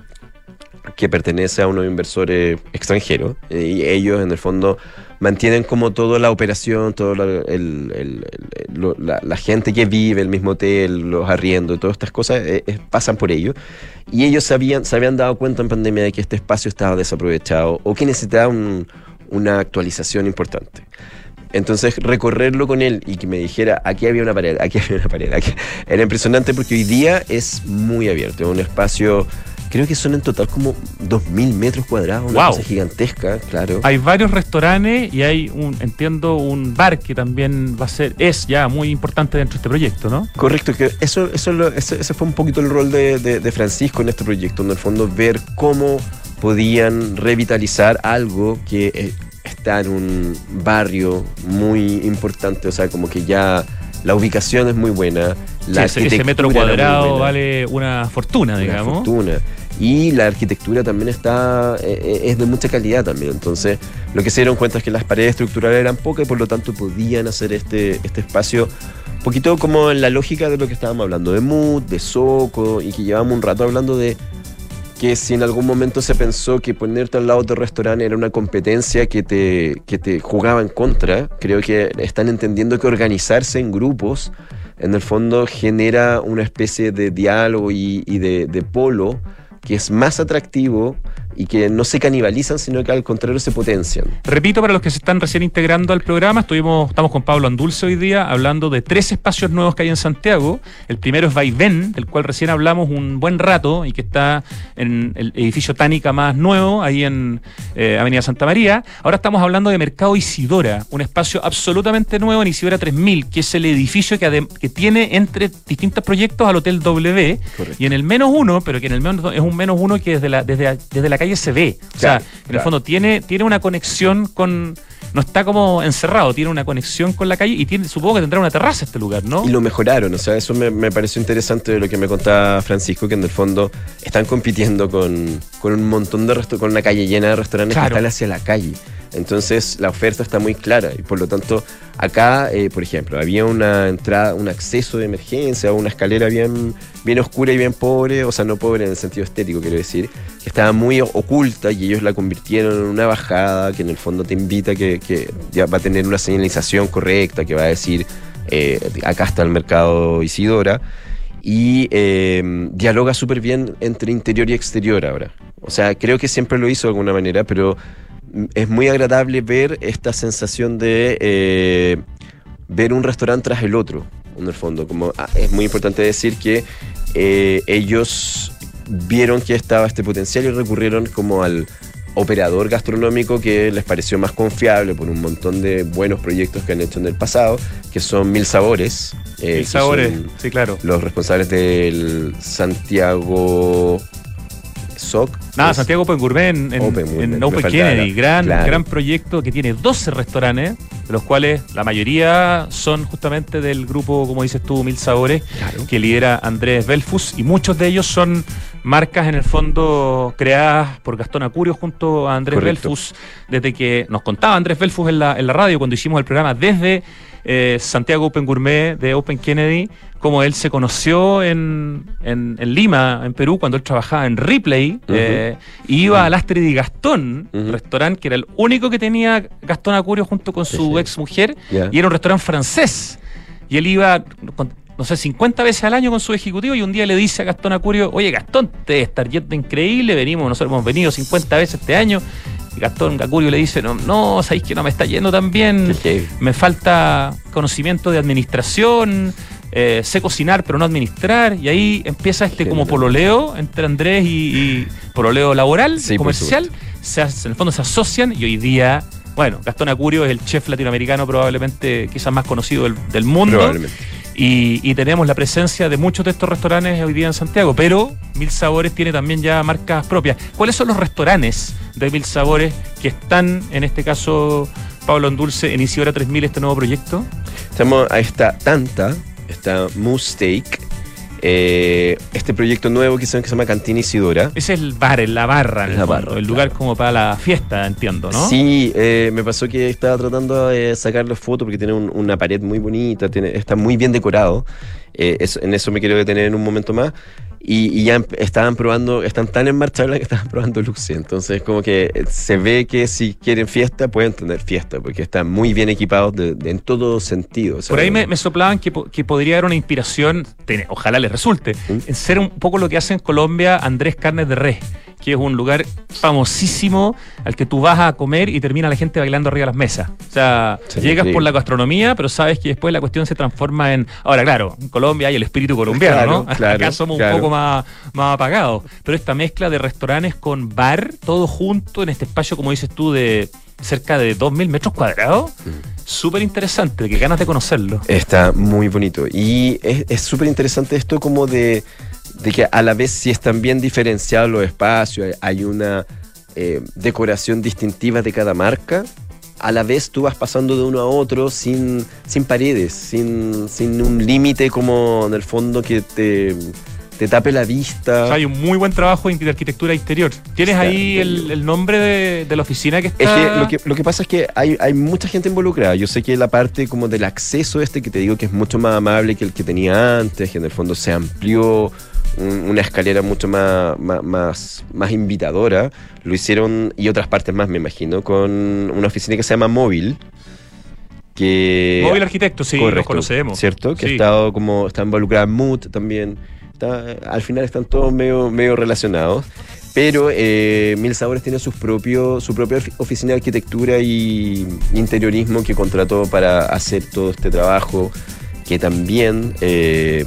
que pertenece a unos inversores extranjeros eh, y ellos en el fondo mantienen como toda la operación, toda la, el- el- el- la- la gente que vive, el mismo hotel, los arriendos, todas estas cosas eh, eh, pasan por ello. Y ellos se habían, se habían dado cuenta en pandemia de que este espacio estaba desaprovechado o que necesitaba un- una actualización importante. Entonces, recorrerlo con él y que me dijera, aquí había una pared, aquí había una pared, aquí... era impresionante porque hoy día es muy abierto, es un espacio, creo que son en total como 2.000 metros cuadrados, una Wow. cosa gigantesca, claro. Hay varios restaurantes y hay un, entiendo, un bar que también va a ser, es ya muy importante dentro de este proyecto, ¿no? Correcto, que eso, eso es lo- ese, ese fue un poquito el rol de, de- de Francisco en este proyecto, en el fondo ver cómo podían revitalizar algo que eh, está en un barrio muy importante, o sea, como que ya la ubicación es muy buena, la Sí, ese, ese metro cuadrado vale una fortuna, Una digamos. fortuna. Y la arquitectura también está eh, eh, es de mucha calidad también. Entonces, lo que se dieron cuenta es que las paredes estructurales eran pocas y por lo tanto podían hacer este, este espacio un poquito como en la lógica de lo que estábamos hablando de Mood, de Soco, y que llevamos un rato hablando de que si en algún momento se pensó que ponerte al lado de restaurante era una competencia que te, que te jugaba en contra, creo que están entendiendo que organizarse en grupos en el fondo genera una especie de diálogo y, y de, de polo que es más atractivo y que no se canibalizan, sino que al contrario se potencian. Repito, para los que se están recién integrando al programa, estuvimos, estamos con Pablo Andulce hoy día hablando de tres espacios nuevos que hay en Santiago. El primero es Vaivén, del cual recién hablamos un buen rato y que está en el edificio Tánica más nuevo, ahí en eh, Avenida Santa María. Ahora estamos hablando de Mercado Isidora, un espacio absolutamente nuevo en Isidora 3000, que es el edificio que, que tiene entre distintos proyectos al Hotel W. Correcto. Y en el menos uno, pero que en el menos es un menos uno que desde la, desde, desde la calle se ve. O sea, Claro, en el claro. fondo tiene, tiene una conexión con. No está como encerrado, tiene una conexión con la calle y tiene, supongo que tendrá una terraza este lugar, ¿no? Y lo mejoraron, o sea, eso me, me pareció interesante de lo que me contaba Francisco, que en el fondo están compitiendo con, con un montón de restaurantes, con una calle llena de restaurantes Claro. que están hacia la calle. Entonces la oferta está muy clara y por lo tanto acá, eh, por ejemplo, había una entrada, un acceso de emergencia, una escalera bien, bien oscura y bien pobre, o sea, no pobre en el sentido estético, quiero decir, que estaba muy oculta y ellos la convirtieron en una bajada que en el fondo te invita que, que ya va a tener una señalización correcta, que va a decir, eh, acá está el mercado Isidora. Y eh, dialoga súper bien entre interior y exterior ahora. O sea, creo que siempre lo hizo de alguna manera, pero es muy agradable ver esta sensación de eh, ver un restaurante tras el otro, en el fondo. Como, ah, es muy importante decir que eh, ellos vieron que estaba este potencial y recurrieron como al operador gastronómico que les pareció más confiable por un montón de buenos proyectos que han hecho en el pasado, que son Mil Sabores. eh, Mil sabores, sí, claro. los responsables del Santiago SOC. Nada, es- Santiago Open Gourmet en, en- Open Gourmet, en me Open faltaba, Kennedy, gran, claro. gran proyecto que tiene 12 restaurantes, de los cuales la mayoría son justamente del grupo, como dices tú, Mil Sabores, Claro. que lidera Andrés Belfus, y muchos de ellos son marcas en el fondo creadas por Gastón Acurio junto a Andrés Correcto. Belfus, desde que nos contaba Andrés Belfus en la, en la radio cuando hicimos el programa desde eh, Santiago Open Gourmet de Open Kennedy, como él se conoció en, en- en Lima, en Perú, cuando él trabajaba en Ripley, eh, y iba al Astrid y Gastón, Ujú. restaurante que era el único que tenía Gastón Acurio junto con su sí. ex mujer, y era un restaurante francés. Y él iba, con- no sé, 50 veces al año con su ejecutivo y un día le dice a Gastón Acurio, oye Gastón, te debe estar yendo increíble, venimos, nosotros hemos venido 50 veces este año. Y Gastón Acurio le dice, no, no, sabéis que no me está yendo tan bien, me falta conocimiento de administración, eh, sé cocinar pero no administrar, y ahí empieza este como pololeo entre Andrés y, y pololeo laboral, Sí, comercial, se, en el fondo se asocian y hoy día, bueno, Gastón Acurio es el chef latinoamericano probablemente quizás más conocido del, del mundo. Probablemente. Y, tenemos la presencia de muchos de estos restaurantes hoy día en Santiago, pero Mil Sabores tiene también ya marcas propias. ¿Cuáles son los restaurantes de Mil Sabores que están, en este caso, Pablo Andulce, en Isidora 3000, este nuevo proyecto? Estamos, ahí está Tanta, está Moose Steak, eh, este proyecto nuevo que se, que se llama Cantina Isidora. Ese es el bar, la barra, en el, La fondo, barra, el lugar como para la fiesta, entiendo, ¿no? Sí, eh, me pasó que estaba tratando de sacarle fotos porque tiene un- una pared muy bonita, tiene, está muy bien decorado. Eh, eso- en eso me quiero detener en un momento más. Y, y ya estaban probando, están tan en marcha que estaban probando luces. Entonces, como que eh, se ve que si quieren fiesta, pueden tener fiesta, porque están muy bien equipados de- de- en todo sentido. Por ahí me, me soplaban que, que podría haber una inspiración, ojalá les resulte, ¿Mm? en ser un poco lo que hace en Colombia Andrés Carnes de Res, que es un lugar famosísimo al que tú vas a comer y termina la gente bailando arriba de las mesas. O sea, Sí, llegas por la gastronomía, pero sabes que después la cuestión se transforma en... Ahora, claro, en Colombia hay el espíritu colombiano, Claro, ¿no? claro, Acá somos claro. un poco más, más apagados. Pero esta mezcla de restaurantes con bar, todo junto en este espacio, como dices tú, de cerca de 2.000 metros cuadrados, Mm. súper interesante, que ganas de conocerlo. Está muy bonito. Y es es súper interesante esto como de, de que a la vez sí están bien diferenciados los espacios, hay- una eh, decoración distintiva de cada marca. A la vez tú vas pasando de uno a otro sin, sin paredes, sin, sin un límite como en el fondo que te, te tape la vista. O sea, hay un muy buen trabajo de arquitectura interior. ¿Tienes Está ahí el, el nombre de, de la oficina que está? Es que lo, que lo que pasa es que hay, hay mucha gente involucrada. Yo sé que la parte como del acceso este que te digo que es mucho más amable que el que tenía antes, que en el fondo se amplió un- una escalera mucho más, más, más, más invitadora, lo hicieron, y otras partes más me imagino, con una oficina que se llama Móvil. Que Móvil Arquitecto, sí, los Correcto, conocemos. ¿Cierto? Que Sí. ha estado como, está involucrada en Mood también. Está, al final están todos medio, medio relacionados. Pero eh, Mil Sabores tiene sus propios, su propia ofi- oficina de arquitectura y interiorismo que contrató para hacer todo este trabajo. Que también eh,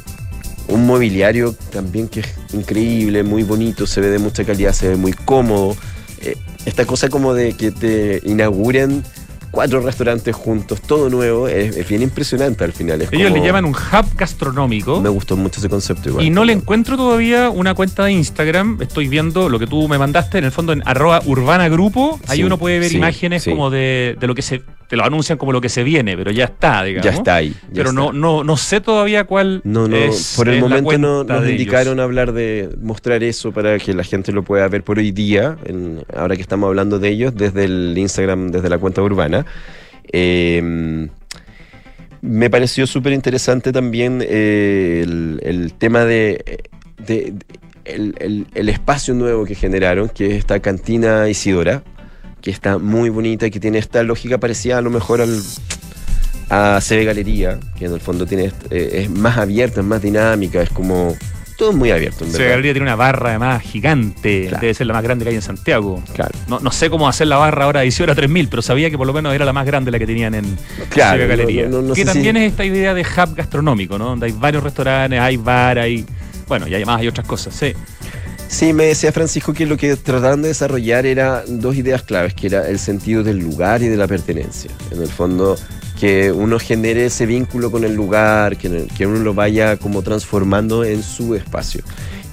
un mobiliario también que es increíble, muy bonito, se ve de mucha calidad, se ve muy cómodo. Eh, esta cosa como de que te inauguren cuatro restaurantes juntos, todo nuevo, es, es bien impresionante al final. Es Ellos como- le llaman un hub gastronómico. Me gustó mucho ese concepto igual. Y no le encuentro todavía una cuenta de Instagram. Estoy viendo lo que tú me mandaste en el fondo en arroba urbana grupo. Ahí Sí, uno puede ver sí, imágenes sí. como de, de lo que se. Te lo anuncian como lo que se viene, pero ya está, digamos. Ya está ahí. ya Pero está. no, no, no sé todavía cuál No, no, es. por el es momento no, nos de ellos. indicaron hablar de mostrar eso para que la gente lo pueda ver por hoy día, en- ahora que estamos hablando de ellos, desde el Instagram, desde la cuenta urbana. Eh, me pareció súper interesante también eh, el, el tema de, de- de- el, el- el espacio nuevo que generaron, que es esta cantina Isidora, que está muy bonita y que tiene esta lógica parecida a lo mejor al a CB Galería, que en el fondo tiene eh, es más abierta, es más dinámica, es como todo muy abierto, en verdad. Galería tiene una barra además gigante, Claro. debe ser la más grande que hay en Santiago. Claro. No, no sé cómo hacer la barra ahora de Isidora 3000, pero sabía que por lo menos era la más grande la que tenían en Claro, Ciudad Galería. no- que si- también es esta idea de hub gastronómico, ¿no? Donde hay varios restaurantes, hay bar, hay. Bueno, y además hay otras cosas, sí. Sí, me decía Francisco que lo que trataron de desarrollar era dos ideas claves, que era el sentido del lugar y de la pertenencia. En el fondo, que uno genere ese vínculo con el lugar, que, que uno lo vaya como transformando en su espacio.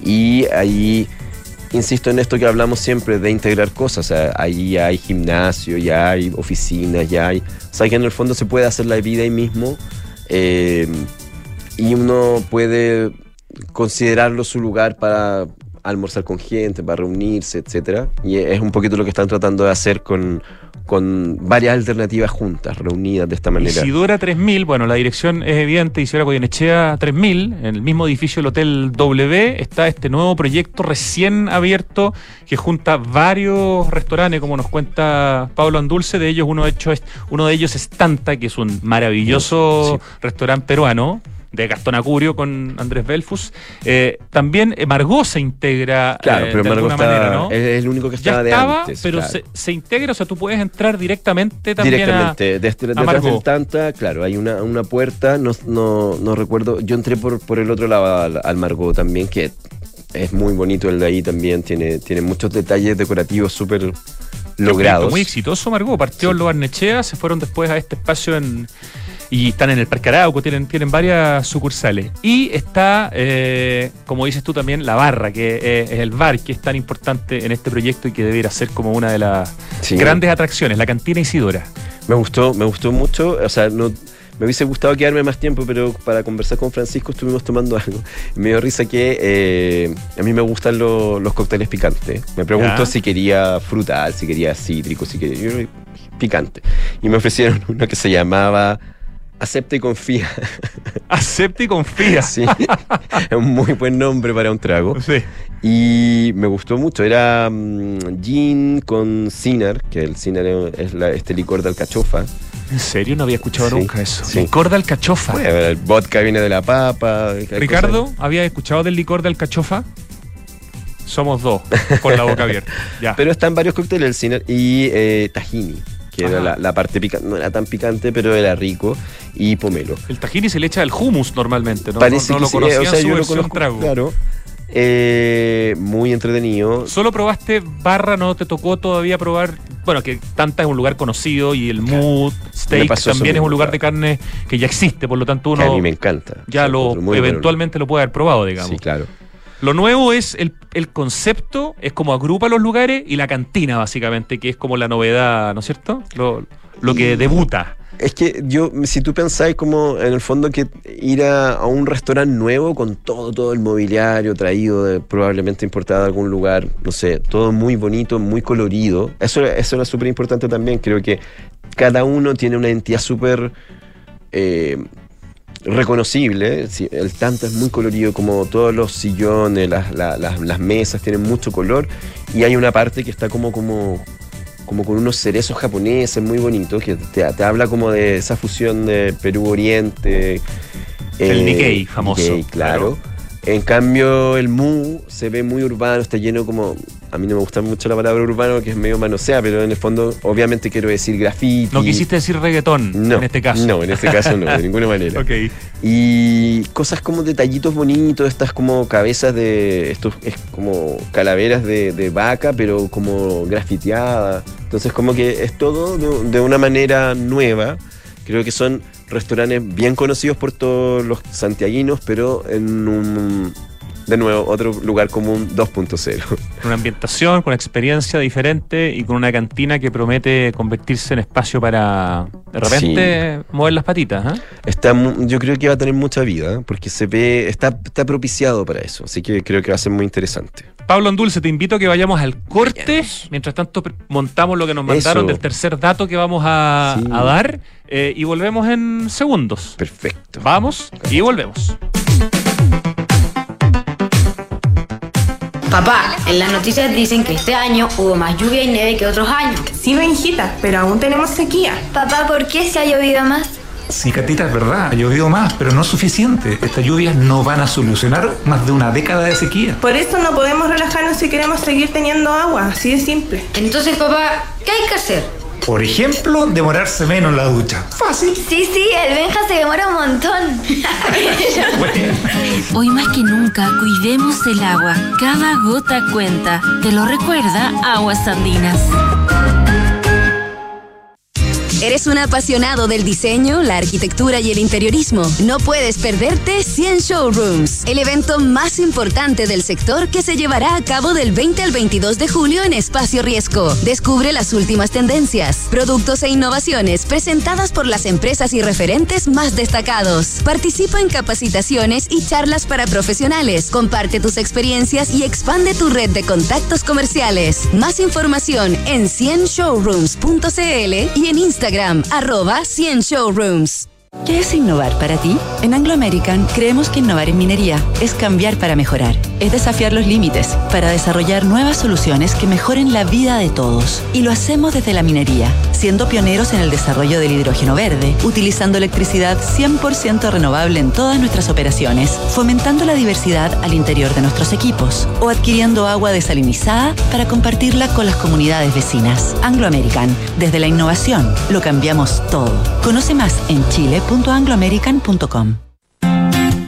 Y ahí, insisto en esto que hablamos siempre de integrar cosas. O sea, ahí hay gimnasio, ya hay oficinas, ya hay... O sea, que en el fondo se puede hacer la vida ahí mismo eh, y uno puede considerarlo su lugar para almorzar con gente, para reunirse, etcétera. Y es un poquito lo que están tratando de hacer con, con varias alternativas juntas, reunidas de esta manera. Isidora 3000, bueno, la dirección es evidente, Isidora Goyenechea 3000, en el mismo edificio del Hotel W, está este nuevo proyecto recién abierto que junta varios restaurantes, como nos cuenta Pablo Andulce, de ellos uno, hecho es, uno de ellos es Tanta, que es un maravilloso restaurante peruano de Gastón Acurio con Andrés Belfus. Eh, también eh, Margot se integra Claro, eh, pero de Margot alguna está, manera, ¿no? es el único que Ya estaba estaba, de antes. pero claro. se, se integra, o sea, tú puedes entrar directamente también a... Directamente, desde, detrás Margot. del Tanta, claro, hay una, una puerta, no, no, no recuerdo, yo entré por, por el otro lado al, al Margot también, que es muy bonito el de ahí también, tiene, tiene muchos detalles decorativos súper logrados. Muy exitoso, Margot. Partió Sí. en Lo Barnechea, se fueron después a este espacio en, Y están en el Parque Arauco, tienen, tienen varias sucursales. Y está, eh, como dices tú también, la barra, que eh, es el bar que es tan importante en este proyecto y que debería ser como una de las Sí. grandes atracciones, la cantina Isidora. Me gustó, me gustó mucho. O sea, no, me hubiese gustado quedarme más tiempo, pero para conversar con Francisco estuvimos tomando [laughs] algo. Me dio risa que eh, a mí me gustan lo- los cócteles picantes. Me preguntó si quería frutal, si quería cítrico, si quería picante. Y me ofrecieron [laughs] uno que se llamaba Acepta y confía. [laughs] Acepta y confía. Sí, es un muy buen nombre para un trago. Sí. Y me gustó mucho. Era mm, gin con cinar, que el cinar es la- este licor de alcachofa. ¿En serio? No había escuchado Sí, nunca eso. sí. Licor de alcachofa. Bueno, el vodka viene de la papa. Ricardo, cosas- ¿había escuchado del licor de alcachofa? Somos dos, con la boca abierta. [laughs] Ya. Pero están varios cócteles, el cinar y eh, tahini, que era la, la parte picante. No era tan picante, pero era rico. Y pomelo. el tajini se le echa el hummus normalmente, ¿no? Parece no, no que lo sí, conocía o sea, su yo lo versión conozco, trago. claro. Eh, muy entretenido. Solo probaste barra, no te tocó todavía probar. Bueno, que Tanta es un lugar conocido y el Mood Steak también es un lugar de carne que ya existe, por lo tanto que a mí uno me encanta. ya lo bueno. eventualmente lo puede haber probado, digamos. Sí, claro. Lo nuevo es el, el concepto, es como agrupa los lugares y la cantina, básicamente, que es como la novedad, ¿no es cierto? Lo, lo que Y- debuta. Es que yo, si tú pensáis como en el fondo que ir a, a un restaurante nuevo con todo, todo el mobiliario traído, de- probablemente importado de algún lugar, no sé, todo muy bonito, muy colorido, eso, eso era súper importante también. Creo que cada uno tiene una identidad súper eh, reconocible. El tanto es muy colorido, como todos los sillones, las, la- las- las mesas tienen mucho color. Y hay una parte que está como, como, como con unos cerezos japoneses muy bonitos, que te, te habla como de esa fusión de Perú-Oriente. El Nikkei famoso, Nikkei, claro. En cambio, el Mu se ve muy urbano, está lleno como. A mí no me gusta mucho la palabra urbano, que es medio manosea, pero en el fondo, obviamente quiero decir graffiti. No quisiste decir reggaetón No, en este caso. No, en este caso no, de ninguna manera. [laughs] Ok. Y cosas como detallitos bonitos, estas como cabezas de. Estos es como calaveras de, de vaca, pero como grafiteadas. Entonces, como que es todo de, de una manera nueva. Creo que son restaurantes bien conocidos por todos los santiaguinos, pero en un. De nuevo, otro lugar común 2.0. Con una ambientación, con una experiencia diferente y con una cantina que promete convertirse en espacio para de repente mover las patitas. ¿ah? Está, yo creo que va a tener mucha vida, porque se ve, está, está propiciado para eso. Así que creo que va a ser muy interesante. Pablo Andulce, te invito a que vayamos al corte. Mientras tanto, montamos lo que nos mandaron Eso. del tercer dato que vamos a, Sí. a dar eh, y volvemos en segundos. Perfecto. Vamos y volvemos. Papá, en las noticias dicen que este año hubo más lluvia y nieve que otros años. Sí, Benjita, pero aún tenemos sequía. Papá, ¿por qué se ha llovido más? Sí, Catita, es verdad, ha llovido más, pero no es suficiente. Estas lluvias no van a solucionar más de una década de sequía. Por eso no podemos relajarnos si queremos seguir teniendo agua, así de simple. Entonces, papá, ¿qué hay que hacer? Por ejemplo, demorarse menos en la ducha. Fácil. Sí, sí, el Benja se demora un montón. [laughs] Hoy más que nunca, cuidemos el agua. Cada gota cuenta. Te lo recuerda Aguas Andinas. ¿Eres un apasionado del diseño, la arquitectura y el interiorismo? No puedes perderte 100 Showrooms, el evento más importante del sector que se llevará a cabo del 20 al 22 de julio en Espacio Riesgo. Descubre las últimas tendencias, productos e innovaciones presentadas por las empresas y referentes más destacados. Participa en capacitaciones y charlas para profesionales. Comparte tus experiencias y expande tu red de contactos comerciales. Más información en 100showrooms.cl y en Instagram arroba 100 showrooms. ¿Qué es innovar para ti? En Anglo American creemos que innovar en minería es cambiar para mejorar, es desafiar los límites para desarrollar nuevas soluciones que mejoren la vida de todos. Y lo hacemos desde la minería, siendo pioneros en el desarrollo del hidrógeno verde, utilizando electricidad 100% renovable en todas nuestras operaciones, fomentando la diversidad al interior de nuestros equipos o adquiriendo agua desalinizada para compartirla con las comunidades vecinas. Anglo American, desde la innovación, lo cambiamos todo. Conoce más en chile.angloamerican.com.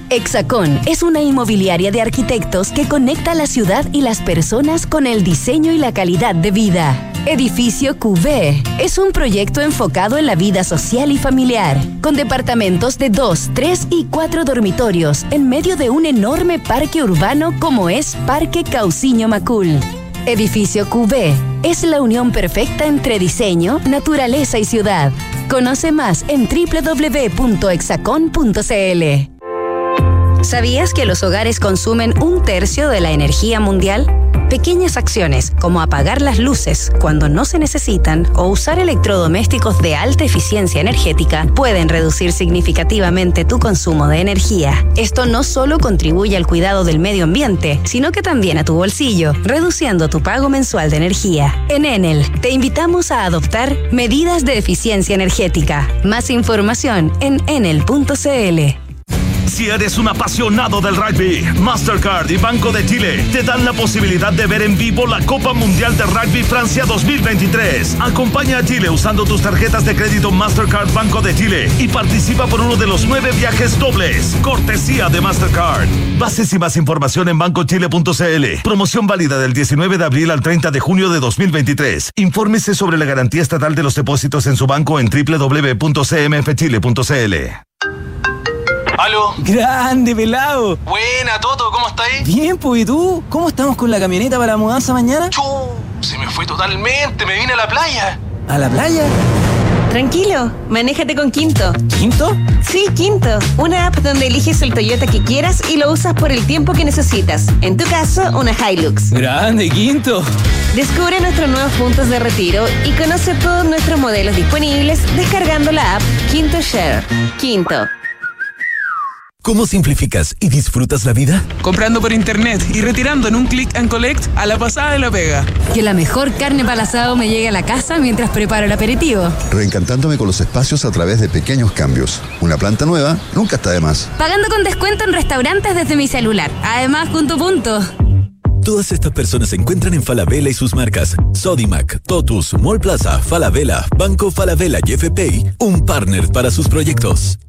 Hexacón es una inmobiliaria de arquitectos que conecta la ciudad y las personas con el diseño y la calidad de vida. Edificio QV es un proyecto enfocado en la vida social y familiar, con departamentos de 2, 3 y 4 dormitorios en medio de un enorme parque urbano como es Parque Cauciño Macul. Edificio QV es la unión perfecta entre diseño, naturaleza y ciudad. Conoce más en www.exacon.cl. ¿Sabías que los hogares consumen un tercio de la energía mundial? Pequeñas acciones como apagar las luces cuando no se necesitan o usar electrodomésticos de alta eficiencia energética pueden reducir significativamente tu consumo de energía. Esto no solo contribuye al cuidado del medio ambiente, sino que también a tu bolsillo, reduciendo tu pago mensual de energía. En Enel, te invitamos a adoptar medidas de eficiencia energética. Más información en enel.cl. Si eres un apasionado del rugby, Mastercard y Banco de Chile te dan la posibilidad de ver en vivo la Copa Mundial de Rugby Francia 2023. Acompaña a Chile usando tus tarjetas de crédito Mastercard Banco de Chile y participa por uno de los nueve viajes dobles. Cortesía de Mastercard. Bases y más información en bancochile.cl. Promoción válida del 19 de abril al 30 de junio de 2023. Infórmese sobre la garantía estatal de los depósitos en su banco en www.cmfchile.cl. ¿Aló? Grande, pelado. Buena, Toto, ¿cómo estáis? Bien, pues, ¿y tú? ¿Cómo estamos con la camioneta para la mudanza mañana? Chu, se me fue totalmente, me vine a la playa. ¿A la playa? Tranquilo, manéjate con Quinto. ¿Quinto? Sí, Quinto. Una app donde eliges el Toyota que quieras y lo usas por el tiempo que necesitas. En tu caso, una Hilux. Grande, Quinto. Descubre nuestros nuevos puntos de retiro y conoce todos nuestros modelos disponibles descargando la app Quinto Share. Quinto. ¿Cómo simplificas y disfrutas la vida? Comprando por internet y retirando en un click and collect a la pasada de la pega. Que la mejor carne para asado me llegue a la casa mientras preparo el aperitivo. Reencantándome con los espacios a través de pequeños cambios. Una planta nueva nunca está de más. Pagando con descuento en restaurantes desde mi celular. Además, punto punto. Todas estas personas se encuentran en Falabella y sus marcas Sodimac, Totus, Mall Plaza, Falabella, Banco Falabella y FPI, un partner para sus proyectos.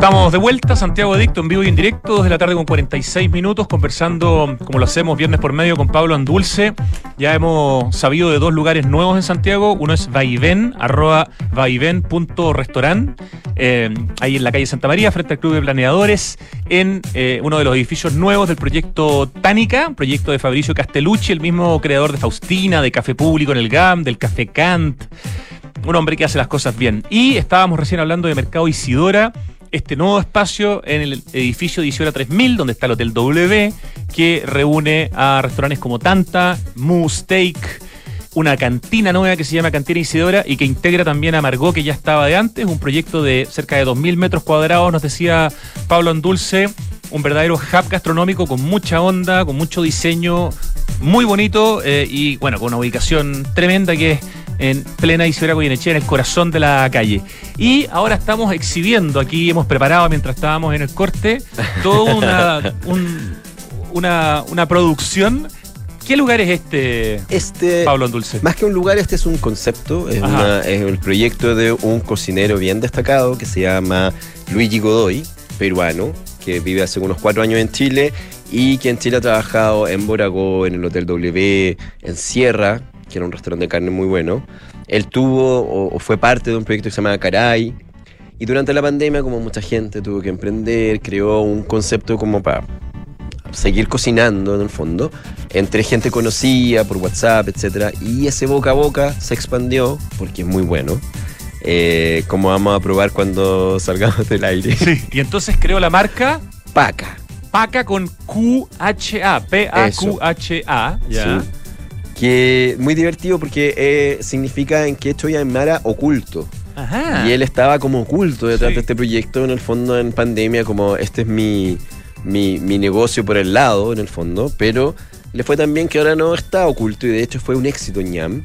Estamos de vuelta, Santiago Adicto en vivo y en directo, desde la tarde con 46 minutos, conversando como lo hacemos viernes por medio con Pablo Andulce. Ya hemos sabido de dos lugares nuevos en Santiago. Uno es Vaivén, arroba vaivén.restaurant, eh, ahí en la calle Santa María, frente al Club de Planeadores, en eh, uno de los edificios nuevos del proyecto Tánica, proyecto de Fabricio Castellucci, el mismo creador de Faustina, de Café Público en el GAM, del Café Kant. Un hombre que hace las cosas bien. Y estábamos recién hablando de Mercado Isidora, este nuevo espacio en el edificio de Isidora 3000, donde está el Hotel W, que reúne a restaurantes como Tanta, Moo Steak, una cantina nueva que se llama Cantina Isidora y que integra también a Margot, que ya estaba de antes, un proyecto de cerca de 2.000 metros cuadrados, nos decía Pablo Andulce, un verdadero hub gastronómico con mucha onda, con mucho diseño, muy bonito eh, y bueno, con una ubicación tremenda que es en plena Isidora Goyenechea, en el corazón de la calle. Y ahora estamos exhibiendo, aquí hemos preparado mientras estábamos en el corte, toda una, [laughs] un- una, una producción. ¿Qué lugar es este, Este, Pablo Andulce? Más que un lugar, este es un concepto, es, Ajá. una- es el proyecto de un cocinero bien destacado que se llama Luigi Godoy, peruano, que vive hace unos cuatro años en Chile y que en Chile ha trabajado en Boragó, en el Hotel W, en Sierra, que era un restaurante de carne muy bueno. Él tuvo o, o fue parte de un proyecto que se llama Caray. Y durante la pandemia, como mucha gente tuvo que emprender, creó un concepto como para seguir cocinando en el fondo, entre gente conocida por WhatsApp, etcétera, y ese boca a boca se expandió porque es muy bueno. eh, como vamos a probar cuando [laughs] salgamos del aire. Y entonces creó la marca Paca. Paca con QHA, P-A-Q-H-A. Sí. Que muy divertido porque eh, significa en quechua y aymara oculto. Ajá. Y él estaba como oculto detrás de este proyecto, en el fondo, en pandemia, como este es mi, mi, mi negocio por el lado, en el fondo, pero le fue tan bien que ahora no está oculto y de hecho fue un éxito ñam.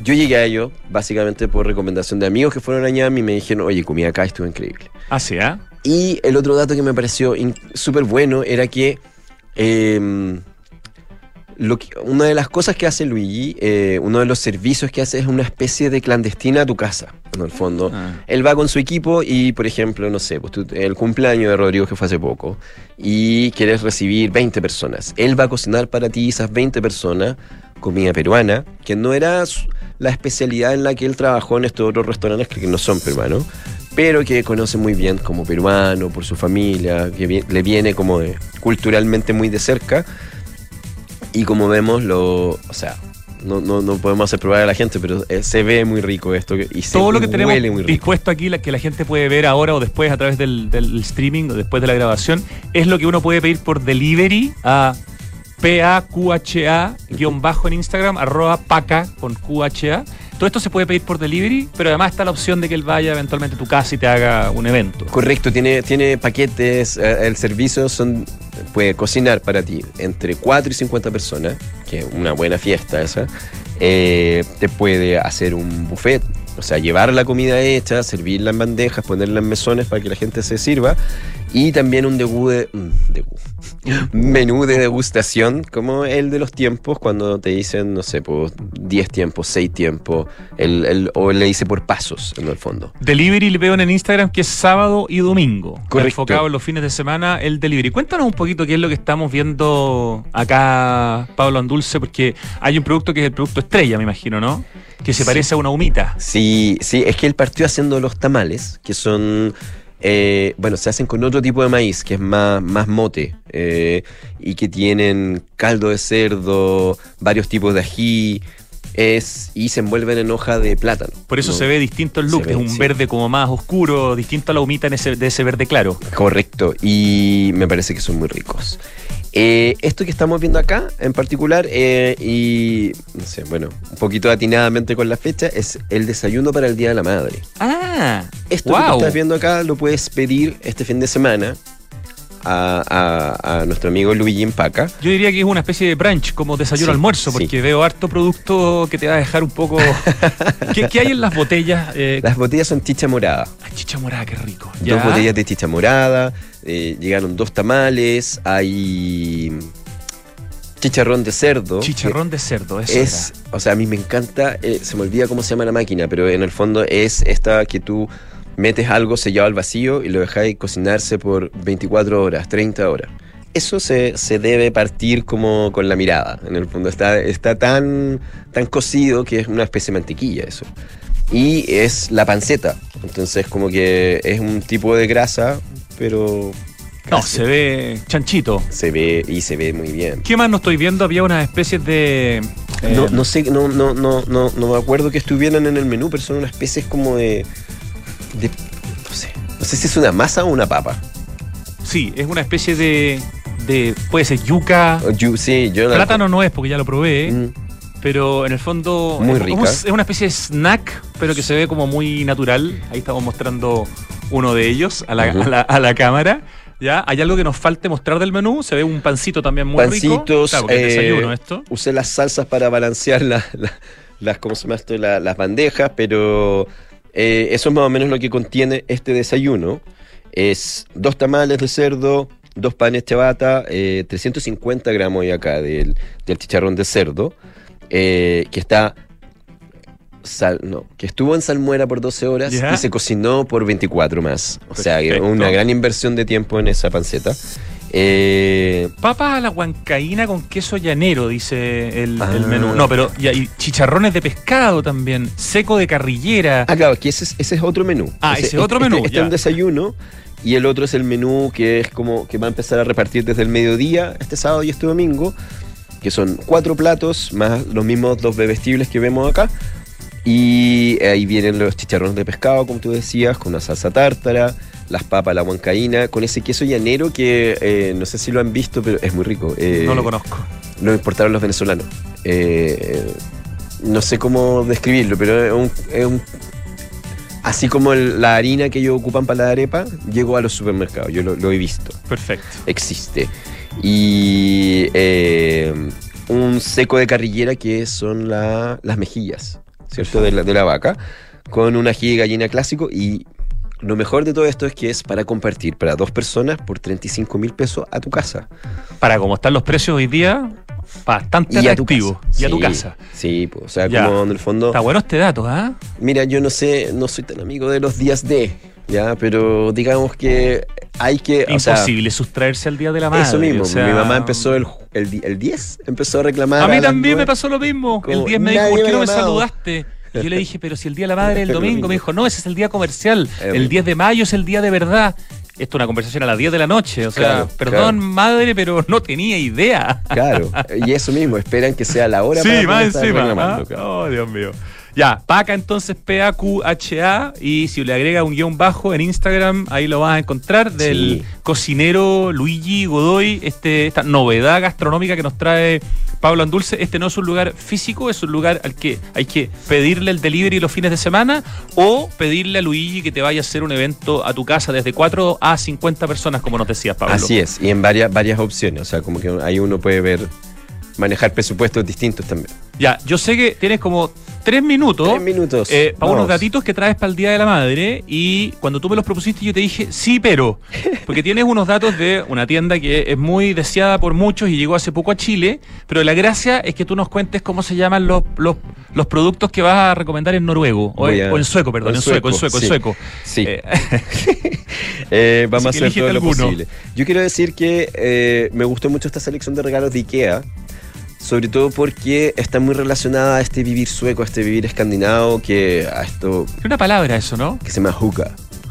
Yo llegué a ello básicamente por recomendación de amigos que fueron a ñam y me dijeron, oye, comí acá, estuvo increíble. Ah, sí, ¿ah? Y el otro dato que me pareció súper bueno era que eh, lo que- una de las cosas que hace Luigi, eh, uno de los servicios que hace es una especie de clandestina a tu casa, en el fondo. Ah. Él va con su equipo y, por ejemplo, no sé, pues tú- el cumpleaños de Rodrigo que fue hace poco y quieres recibir 20 personas. Él va a cocinar para ti esas 20 personas comida peruana, que no era la especialidad en la que él trabajó en estos otros restaurantes que no son peruanos, pero que conoce muy bien como peruano, por su familia, que le viene como de- culturalmente muy de cerca. Y como vemos, lo, o sea, no, no, no podemos hacer probar a la gente, pero eh, se ve muy rico esto y se Todo lo que tenemos muy rico. dispuesto aquí, la, que la gente puede ver ahora o después a través del, del streaming o después de la grabación, es lo que uno puede pedir por delivery a PAQHA guion bajo en Instagram, arroba paca con QHA. Todo esto se puede pedir por delivery, pero además está la opción de que él vaya eventualmente a tu casa y te haga un evento. Correcto, tiene, tiene paquetes, eh, el servicio son, puede cocinar para ti entre 4 y 50 personas, que es una buena fiesta esa. Eh, te puede hacer un buffet, o sea, llevar la comida hecha, servirla en bandejas, ponerla en mesones para que la gente se sirva. Y también un degú de, mm, degú. Menú de degustación, como el de los tiempos, cuando te dicen, no sé, pues 10 tiempos, 6 tiempos, el, el- o le dice por pasos, en el fondo. Delivery le veo en el Instagram que es sábado y domingo. Correcto. Enfocado en los fines de semana, el delivery. Cuéntanos un poquito qué es lo que estamos viendo acá, Pablo Andulce, porque hay un producto que es el producto estrella, me imagino, ¿no? Que se Sí. parece a una humita. Sí, sí, es que él partió haciendo los tamales, que son, eh, bueno, se hacen con otro tipo de maíz, que es más, más mote, eh, y que tienen caldo de cerdo, varios tipos de ají, es, y se envuelven en hoja de plátano. Por eso ¿no? se ve distinto el look, ve, es un sí. verde como más oscuro, distinto a la humita en ese, de ese verde claro. Correcto, y me parece que son muy ricos. Eh, esto que estamos viendo acá en particular, eh, y no sé, bueno, un poquito atinadamente con la fecha, es el desayuno para el Día de la Madre. Ah, Esto que tú estás viendo acá lo puedes pedir este fin de semana a, a- a nuestro amigo Luigi Paca. Yo diría que es una especie de brunch, como desayuno Sí, almuerzo, sí. porque veo harto producto que te va a dejar un poco. [laughs] ¿Qué, qué hay en las botellas? Eh, Las botellas son chicha morada. ay, chicha morada, qué rico. Dos botellas de chicha morada. eh, llegaron dos tamales. Hay chicharrón de cerdo. Chicharrón de cerdo, eso es, o sea, a mí me encanta, eh, se me olvida cómo se llama la máquina, pero en el fondo es esta que tú metes algo sellado al vacío y lo dejáis cocinarse por 24 horas, 30 horas. Eso se, se debe partir como con la mirada. En el fondo está, está tan, tan cocido que es una especie de mantequilla eso. Y es la panceta. Entonces como que es un tipo de grasa, pero No, se ve chanchito. se ve y se ve muy bien. ¿Qué más no estoy viendo? Había unas especies de. eh, No, no sé, no, no, no, no, no me acuerdo que estuvieran en el menú, pero son unas especies como de, de- no sé, no sé si es una masa o una papa. Sí, es una especie de. de puede ser yuca. O yu- sí, yo la- Plátano no es porque ya lo probé. Mm, Pero en el fondo Muy es, rica. es una especie de snack, pero que se ve como muy natural. Ahí estamos mostrando uno de ellos a la, a la- a la cámara. ¿Ya? ¿Hay algo que nos falte mostrar del menú? Se ve un pancito también muy rico. pancitos, Claro, porque es eh, desayuno esto. usé las salsas para balancear la- la- las, ¿cómo se llama esto? La- las bandejas, pero eh, eso es más o menos lo que contiene este desayuno. Es dos tamales de cerdo, dos panes chabata, eh, 350 gramos y acá del, del chicharrón de cerdo, eh, que está... Sal, no, que estuvo en salmuera por 12 horas y se cocinó por 24 más. O sea, una gran inversión de tiempo en esa panceta. Eh, Papas a la huancaína con queso llanero, dice el, Ah. el menú. No, pero y, y chicharrones de pescado también, seco de carrillera. Ah, claro, que ese es, ese es otro menú. Ah, ese es otro este- menú, Este, es un desayuno y el otro es el menú que es como que va a empezar a repartir desde el mediodía, este sábado y este domingo, que son cuatro platos más los mismos dos bebestibles que vemos acá. Y ahí vienen los chicharrones de pescado, como tú decías, con una salsa tártara, las papas, la huancaína, con ese queso llanero que eh, no sé si lo han visto, pero es muy rico. Eh, no lo conozco. lo importaron los venezolanos. Eh, no sé cómo describirlo, pero es un, es un- así como el- la harina que ellos ocupan para la arepa, llegó a los supermercados. Yo lo, lo he visto. Perfecto. Existe. Y eh, un seco de carrillera que son la- las mejillas, ¿cierto? De la, de la vaca, con un ají de gallina clásico y lo mejor de todo esto es que es para compartir para dos personas por 35 mil pesos a tu casa. Para como están los precios hoy día, Bastante Y atractivo. Y a tu casa. Sí, pues, o sea, Ya. como en el fondo. Está bueno este dato, ¿ah? Mira, yo no sé, no soy tan amigo de los días de, ya, pero digamos que hay que. o sea, Imposible sustraerse al Día de la Madre. Eso mismo, o sea, mi mamá empezó el, el, el 10, empezó a reclamar. A mí también me pasó lo mismo. El Como, 10 me dijo, ¿por qué no me saludaste? Y yo le dije, pero si el Día de la Madre es el El domingo, me dijo, no, ese es el día comercial. El El 10 de mayo es el día de verdad. Esto es una conversación a las 10 de la noche. O sea, Claro, perdón, claro. madre, pero no tenía idea. Claro, y eso mismo, esperan que sea la hora Sí, para más encima. ¿ah? Oh, Dios mío. Ya, Paca entonces P-A-Q-H-A y si le agrega un guion bajo en Instagram, ahí lo vas a encontrar del Sí. cocinero Luigi Godoy, este, esta novedad gastronómica que nos trae Pablo Andulce. Este no es un lugar físico, es un lugar al que hay que pedirle el delivery los fines de semana o pedirle a Luigi que te vaya a hacer un evento a tu casa desde 4 a 50 personas, como nos decías, Pablo. Así es, y en varias, varias opciones, o sea, como que ahí uno puede ver, manejar presupuestos distintos también. Ya, yo sé que tienes como tres minutos. Tres minutos. eh, para unos Vamos. gatitos que traes para el Día de la Madre. Y cuando tú me los propusiste, yo te dije, sí, pero. [laughs] Porque tienes unos datos de una tienda que es muy deseada por muchos y llegó hace poco a Chile. Pero la gracia es que tú nos cuentes cómo se llaman los, los, los productos que vas a recomendar en noruego. O, en, a- o en sueco, perdón, en en sueco, en sueco, en sueco. Sí. Eh, [laughs] Eh, vamos Así a hacer todo lo posible. Yo quiero decir que eh, me gustó mucho esta selección de regalos de IKEA, sobre todo porque está muy relacionada a este vivir sueco, a este vivir escandinavo, que a esto es una palabra eso, ¿no? que se llama hugga.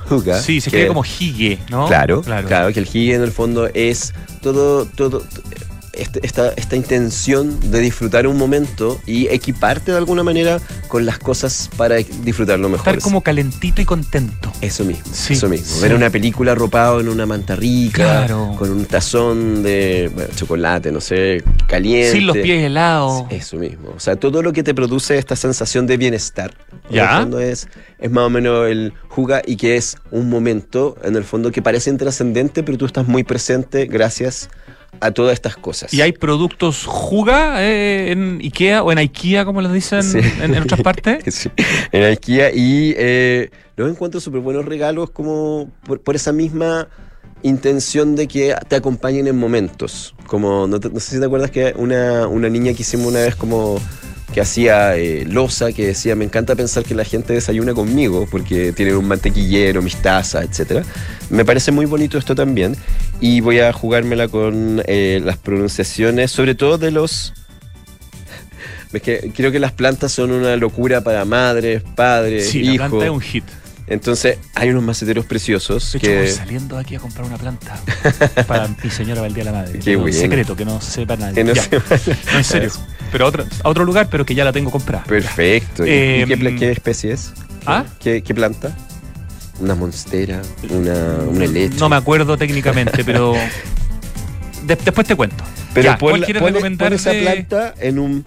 Hugga, Sí, se que- escribe como hige, ¿no? Claro, claro, que el hygge en el fondo es todo, todo este- esta, esta intención de disfrutar un momento y equiparte de alguna manera con las cosas para disfrutarlo mejor. Estar como calentito y contento. Eso mismo, Sí, eso mismo. sí. Ver una película arropado en una manta rica, Claro. con un tazón de bueno, chocolate, no sé, caliente. Sin los pies helados. Eso mismo. O sea, todo lo que te produce esta sensación de bienestar. En Ya. el fondo es, es más o menos el juga y que es un momento, en el fondo, que parece intrascendente, pero tú estás muy presente gracias a todas estas cosas. ¿Y hay productos Juga eh, en Ikea o en IKEA, como les dicen Sí. en, en otras partes? [laughs] Sí, en IKEA y eh, los encuentro súper buenos regalos como por, por esa misma intención de que te acompañen en momentos. Como, no, te- no sé si te acuerdas que una, una niña que hicimos una vez como que hacía eh, losa, que decía, me encanta pensar que la gente desayuna conmigo porque tienen un mantequillero, mis tazas, etc. Me parece muy bonito esto también y voy a jugármela con eh, las pronunciaciones, sobre todo de los... [laughs] Es que creo que las plantas son una locura para madres, padres, Sí, la hijos. planta es un hit. Entonces, hay unos maceteros preciosos De hecho, voy que. saliendo aquí a comprar una planta [laughs] para mi señora para el Día de la Madre. Qué secreto que no sepa nadie. que no Ya. No, [laughs] en serio. Pero a otro, a otro lugar, pero que ya la tengo comprada. Perfecto. ¿Y- Eh, ¿Y qué, especie es? ¿Ah? ¿Qué, qué planta? ¿Una monstera? ¿Una, una leche? No me acuerdo técnicamente, pero [laughs] de- después te cuento. Pero Ya, pon, ¿Cuál quieres pon- esa planta en un.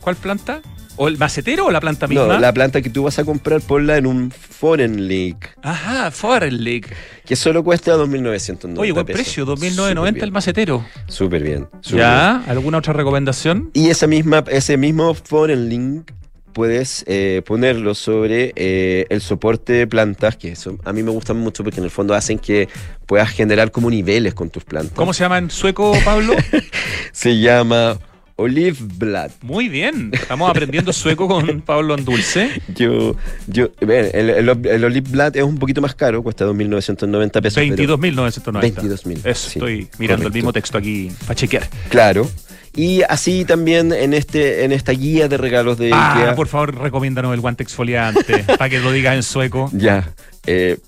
¿Cuál planta? ¿O el macetero o la planta misma? No, la planta que tú vas a comprar, ponla en un Foreign League, Ajá, Foreign League. que solo cuesta 2.990 Oye, buen pesos. precio, 2.990 el macetero. Súper bien. ¿Ya? ¿Alguna otra recomendación? Y esa misma, ese mismo Foreign Link puedes eh, ponerlo sobre eh, el soporte de plantas, que eso a mí me gustan mucho porque en el fondo hacen que puedas generar como niveles con tus plantas. ¿Cómo se llama en sueco, Pablo? [laughs] Se llama Olive Blood. Muy bien. Estamos aprendiendo sueco con [laughs] Pablo Andulce. Yo, yo, el, el, el Olive Blood es un poquito más caro, cuesta 2.990 pesos. pero- 22.990. 22.000, Eso, sí, estoy mirando el mismo texto aquí para chequear. Claro. Y así también en este en esta guía de regalos de Ah, IKEA. por favor, recomiéndanos el guante exfoliante para que lo digas en sueco. [laughs] Ya. Eh,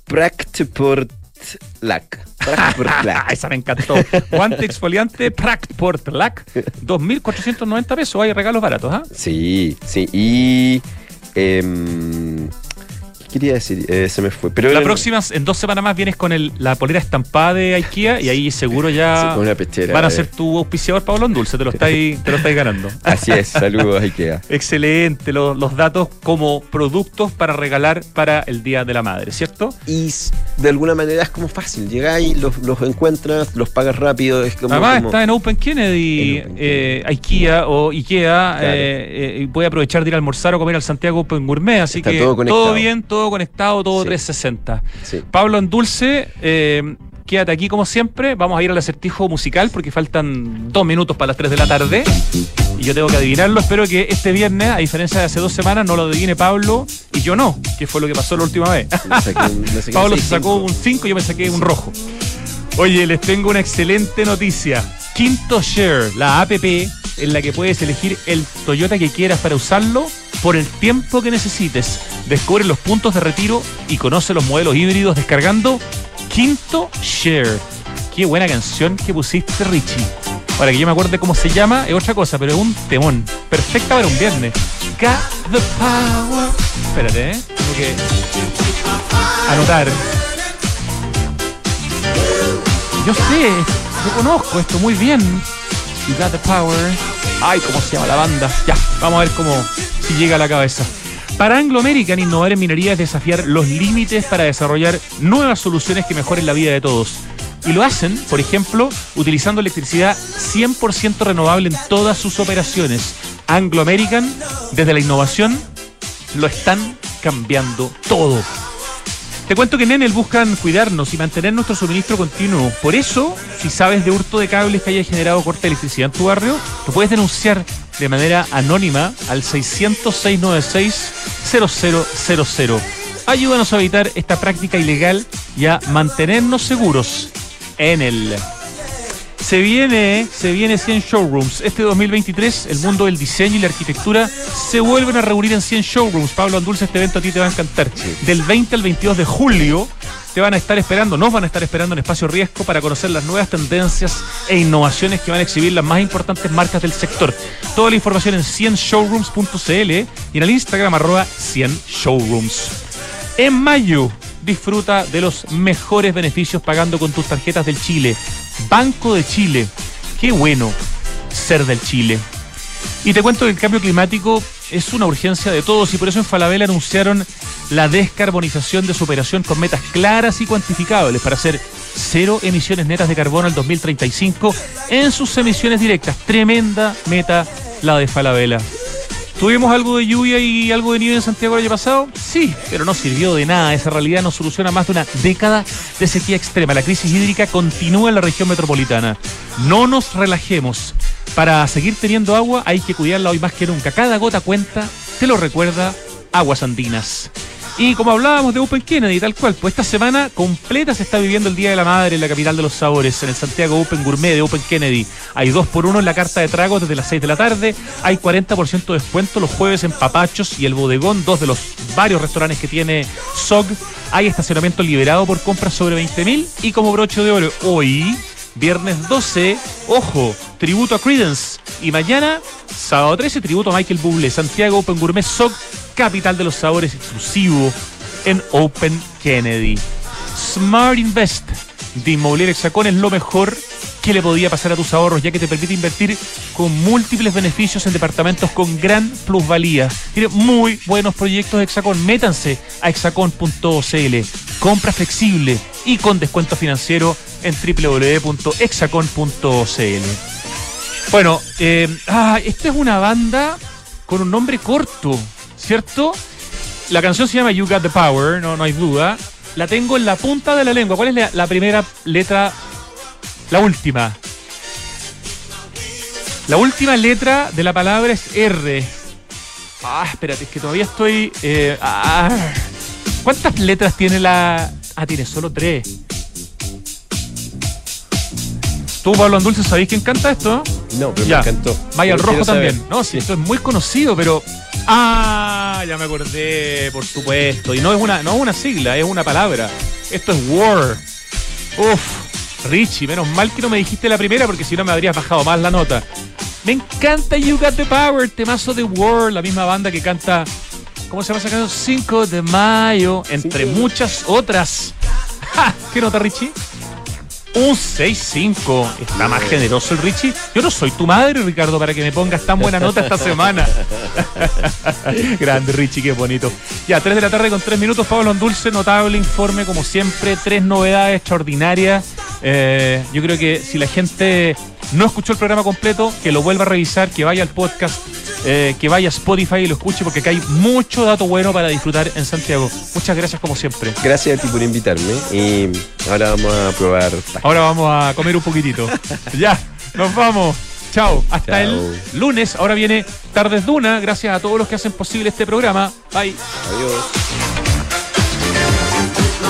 Praktportlack. [laughs] Praktportlack. Esa me encantó. Guante exfoliante Praktportlack. 2.490 pesos. Hay regalos baratos, ¿ah? Sí, sí. Y. ¿Qué quería decir? Eh, se me fue. Pero La próxima, en dos semanas más, vienes con el, la polera estampada de IKEA y ahí seguro Sí, ya con una pechera. van a eh. ser tu auspiciador Pablo Andulce. Te lo estáis, te lo estáis ganando. [laughs] Así es, saludos IKEA. [laughs] Excelente, lo- los datos como productos para regalar para el Día de la Madre, ¿cierto? Y de alguna manera es como fácil. Llegáis, los, los encuentras, los pagas rápido. Es como. Además como- está en Open Kennedy, En Open eh, IKEA o IKEA, eh, eh, y voy a aprovechar de ir a almorzar o comer al Santiago Open Gourmet, así Está que todo conectado. bien, todo conectado, todo Sí. 360. Sí. Pablo Andulce, eh, quédate aquí como siempre. Vamos a ir al acertijo musical porque faltan dos minutos para las 3 de la tarde. Y yo tengo que adivinarlo. Espero que este viernes, a diferencia de hace dos semanas, no lo adivine Pablo y yo no, que fue lo que pasó la última vez. Un- [laughs] Pablo se sacó 6-5. un 5 y yo me saqué un rojo. Oye, les tengo una excelente noticia. Quinto Share, la app en la que puedes elegir el Toyota que quieras para usarlo por el tiempo que necesites. Descubre los puntos de retiro y conoce los modelos híbridos descargando Quinto Share. Qué buena canción que pusiste, Richie. Para que yo me acuerde cómo se llama, es otra cosa, pero es un temón. Perfecta para un viernes. Got the power. Espérate, ¿eh? Que anotar. Yo sé, yo conozco esto muy bien. You got the power. Ay, ¿cómo se llama la banda? Ya, vamos a ver cómo si llega a la cabeza. Para Anglo American, innovar en minería es desafiar los límites para desarrollar nuevas soluciones que mejoren la vida de todos. Y lo hacen, por ejemplo, utilizando electricidad 100% renovable en todas sus operaciones. Anglo American, desde la innovación, lo están cambiando todo. Te cuento que en Enel buscan cuidarnos y mantener nuestro suministro continuo. Por eso, si sabes de hurto de cables que haya generado corte de electricidad en tu barrio, lo puedes denunciar de manera anónima al 600-696-0000. Ayúdanos a evitar esta práctica ilegal y a mantenernos seguros. Enel. Se viene, se viene 100 showrooms. Este 2023, el mundo del diseño y la arquitectura se vuelven a reunir en 100 showrooms. Pablo Andulce, este evento a ti te va a encantar. Del 20 al 22 de julio te van a estar esperando, nos van a estar esperando en Espacio Riesgo para conocer las nuevas tendencias e innovaciones que van a exhibir las más importantes marcas del sector. Toda la información en 100showrooms.cl y en el Instagram arroba 100 showrooms. En mayo, disfruta de los mejores beneficios pagando con tus tarjetas del Chile. Banco de Chile. Qué bueno ser del Chile. Y te cuento que el cambio climático es una urgencia de todos y por eso en Falabella anunciaron la descarbonización de su operación con metas claras y cuantificables para hacer cero emisiones netas de carbono al 2035 en sus emisiones directas. Tremenda meta la de Falabella. ¿Tuvimos algo de lluvia y algo de nieve en Santiago el año pasado? Sí, pero no sirvió de nada. Esa realidad no soluciona más de una década de sequía extrema. La crisis hídrica continúa en la región metropolitana. No nos relajemos. Para seguir teniendo agua hay que cuidarla hoy más que nunca. Cada gota cuenta, te lo recuerda Aguas Andinas. Y como hablábamos de Open Kennedy, tal cual, pues esta semana completa se está viviendo el Día de la Madre en la capital de los sabores, en el Santiago Open Gourmet de Open Kennedy. Hay dos por uno en la carta de tragos desde las 6 de la tarde. Hay 40% de descuento los jueves en Papachos y el Bodegón, dos de los varios restaurantes que tiene SOG. Hay estacionamiento liberado por compras sobre 20 mil. Y como broche de oro, hoy, viernes 12, ojo, tributo a Credence. Y mañana, sábado 13, tributo a Michael Bublé, Santiago Open Gourmet SOG, capital de los sabores exclusivo en Open Kennedy. Smart Invest de Inmobiliaria Hexacón es lo mejor que le podía pasar a tus ahorros, ya que te permite invertir con múltiples beneficios en departamentos con gran plusvalía. Tiene muy buenos proyectos de Hexacón. Métanse a hexacón.cl. Compra flexible y con descuento financiero en www.hexacón.cl. Bueno, eh, ah, esta es una banda con un nombre corto, ¿cierto? La canción se llama You Got the Power, no, no hay duda. La tengo en la punta de la lengua. ¿Cuál es la, la primera letra? La última. La última letra de la palabra es R. Ah, espérate, es que todavía estoy. eh, ah. ¿Cuántas letras tiene la.? Ah, tiene solo tres. ¿Tú, Pablo Andulce, sabéis quién canta esto? No, pero Ya. me encantó. Vaya al Pero rojo saber. también. No, sí, esto es muy conocido, pero. Ah, ya me acordé, por supuesto. Y no es una, no es una sigla, es una palabra. Esto es War. Uf, Richie, menos mal que no me dijiste la primera porque si no me habrías bajado más la nota. Me encanta You Got the Power, temazo de War, la misma banda que canta. ¿Cómo se llama esa canción? 5 de mayo, entre muchas otras. [laughs] ¡Ja! ¿Qué nota, Richie? Un 6-5. Está más generoso el Richie. Yo no soy tu madre, Ricardo, para que me pongas tan buena nota esta semana. [laughs] Grande Richie, qué bonito. Ya, 3 de la tarde con 3 minutos. Pablo Dulce, notable informe, como siempre. Tres novedades extraordinarias. Eh, yo creo que si la gente no escuchó el programa completo, que lo vuelva a revisar, que vaya al podcast eh, que vaya a Spotify y lo escuche porque acá hay mucho dato bueno para disfrutar en Santiago. Muchas gracias como siempre. Gracias a ti por invitarme y ahora vamos a probar. Ahora vamos a comer un poquitito. [laughs] ya, nos vamos. Chao. Hasta Chao. el lunes. Ahora viene Tardes Duna. Gracias a todos los que hacen posible este programa. Bye. Adiós.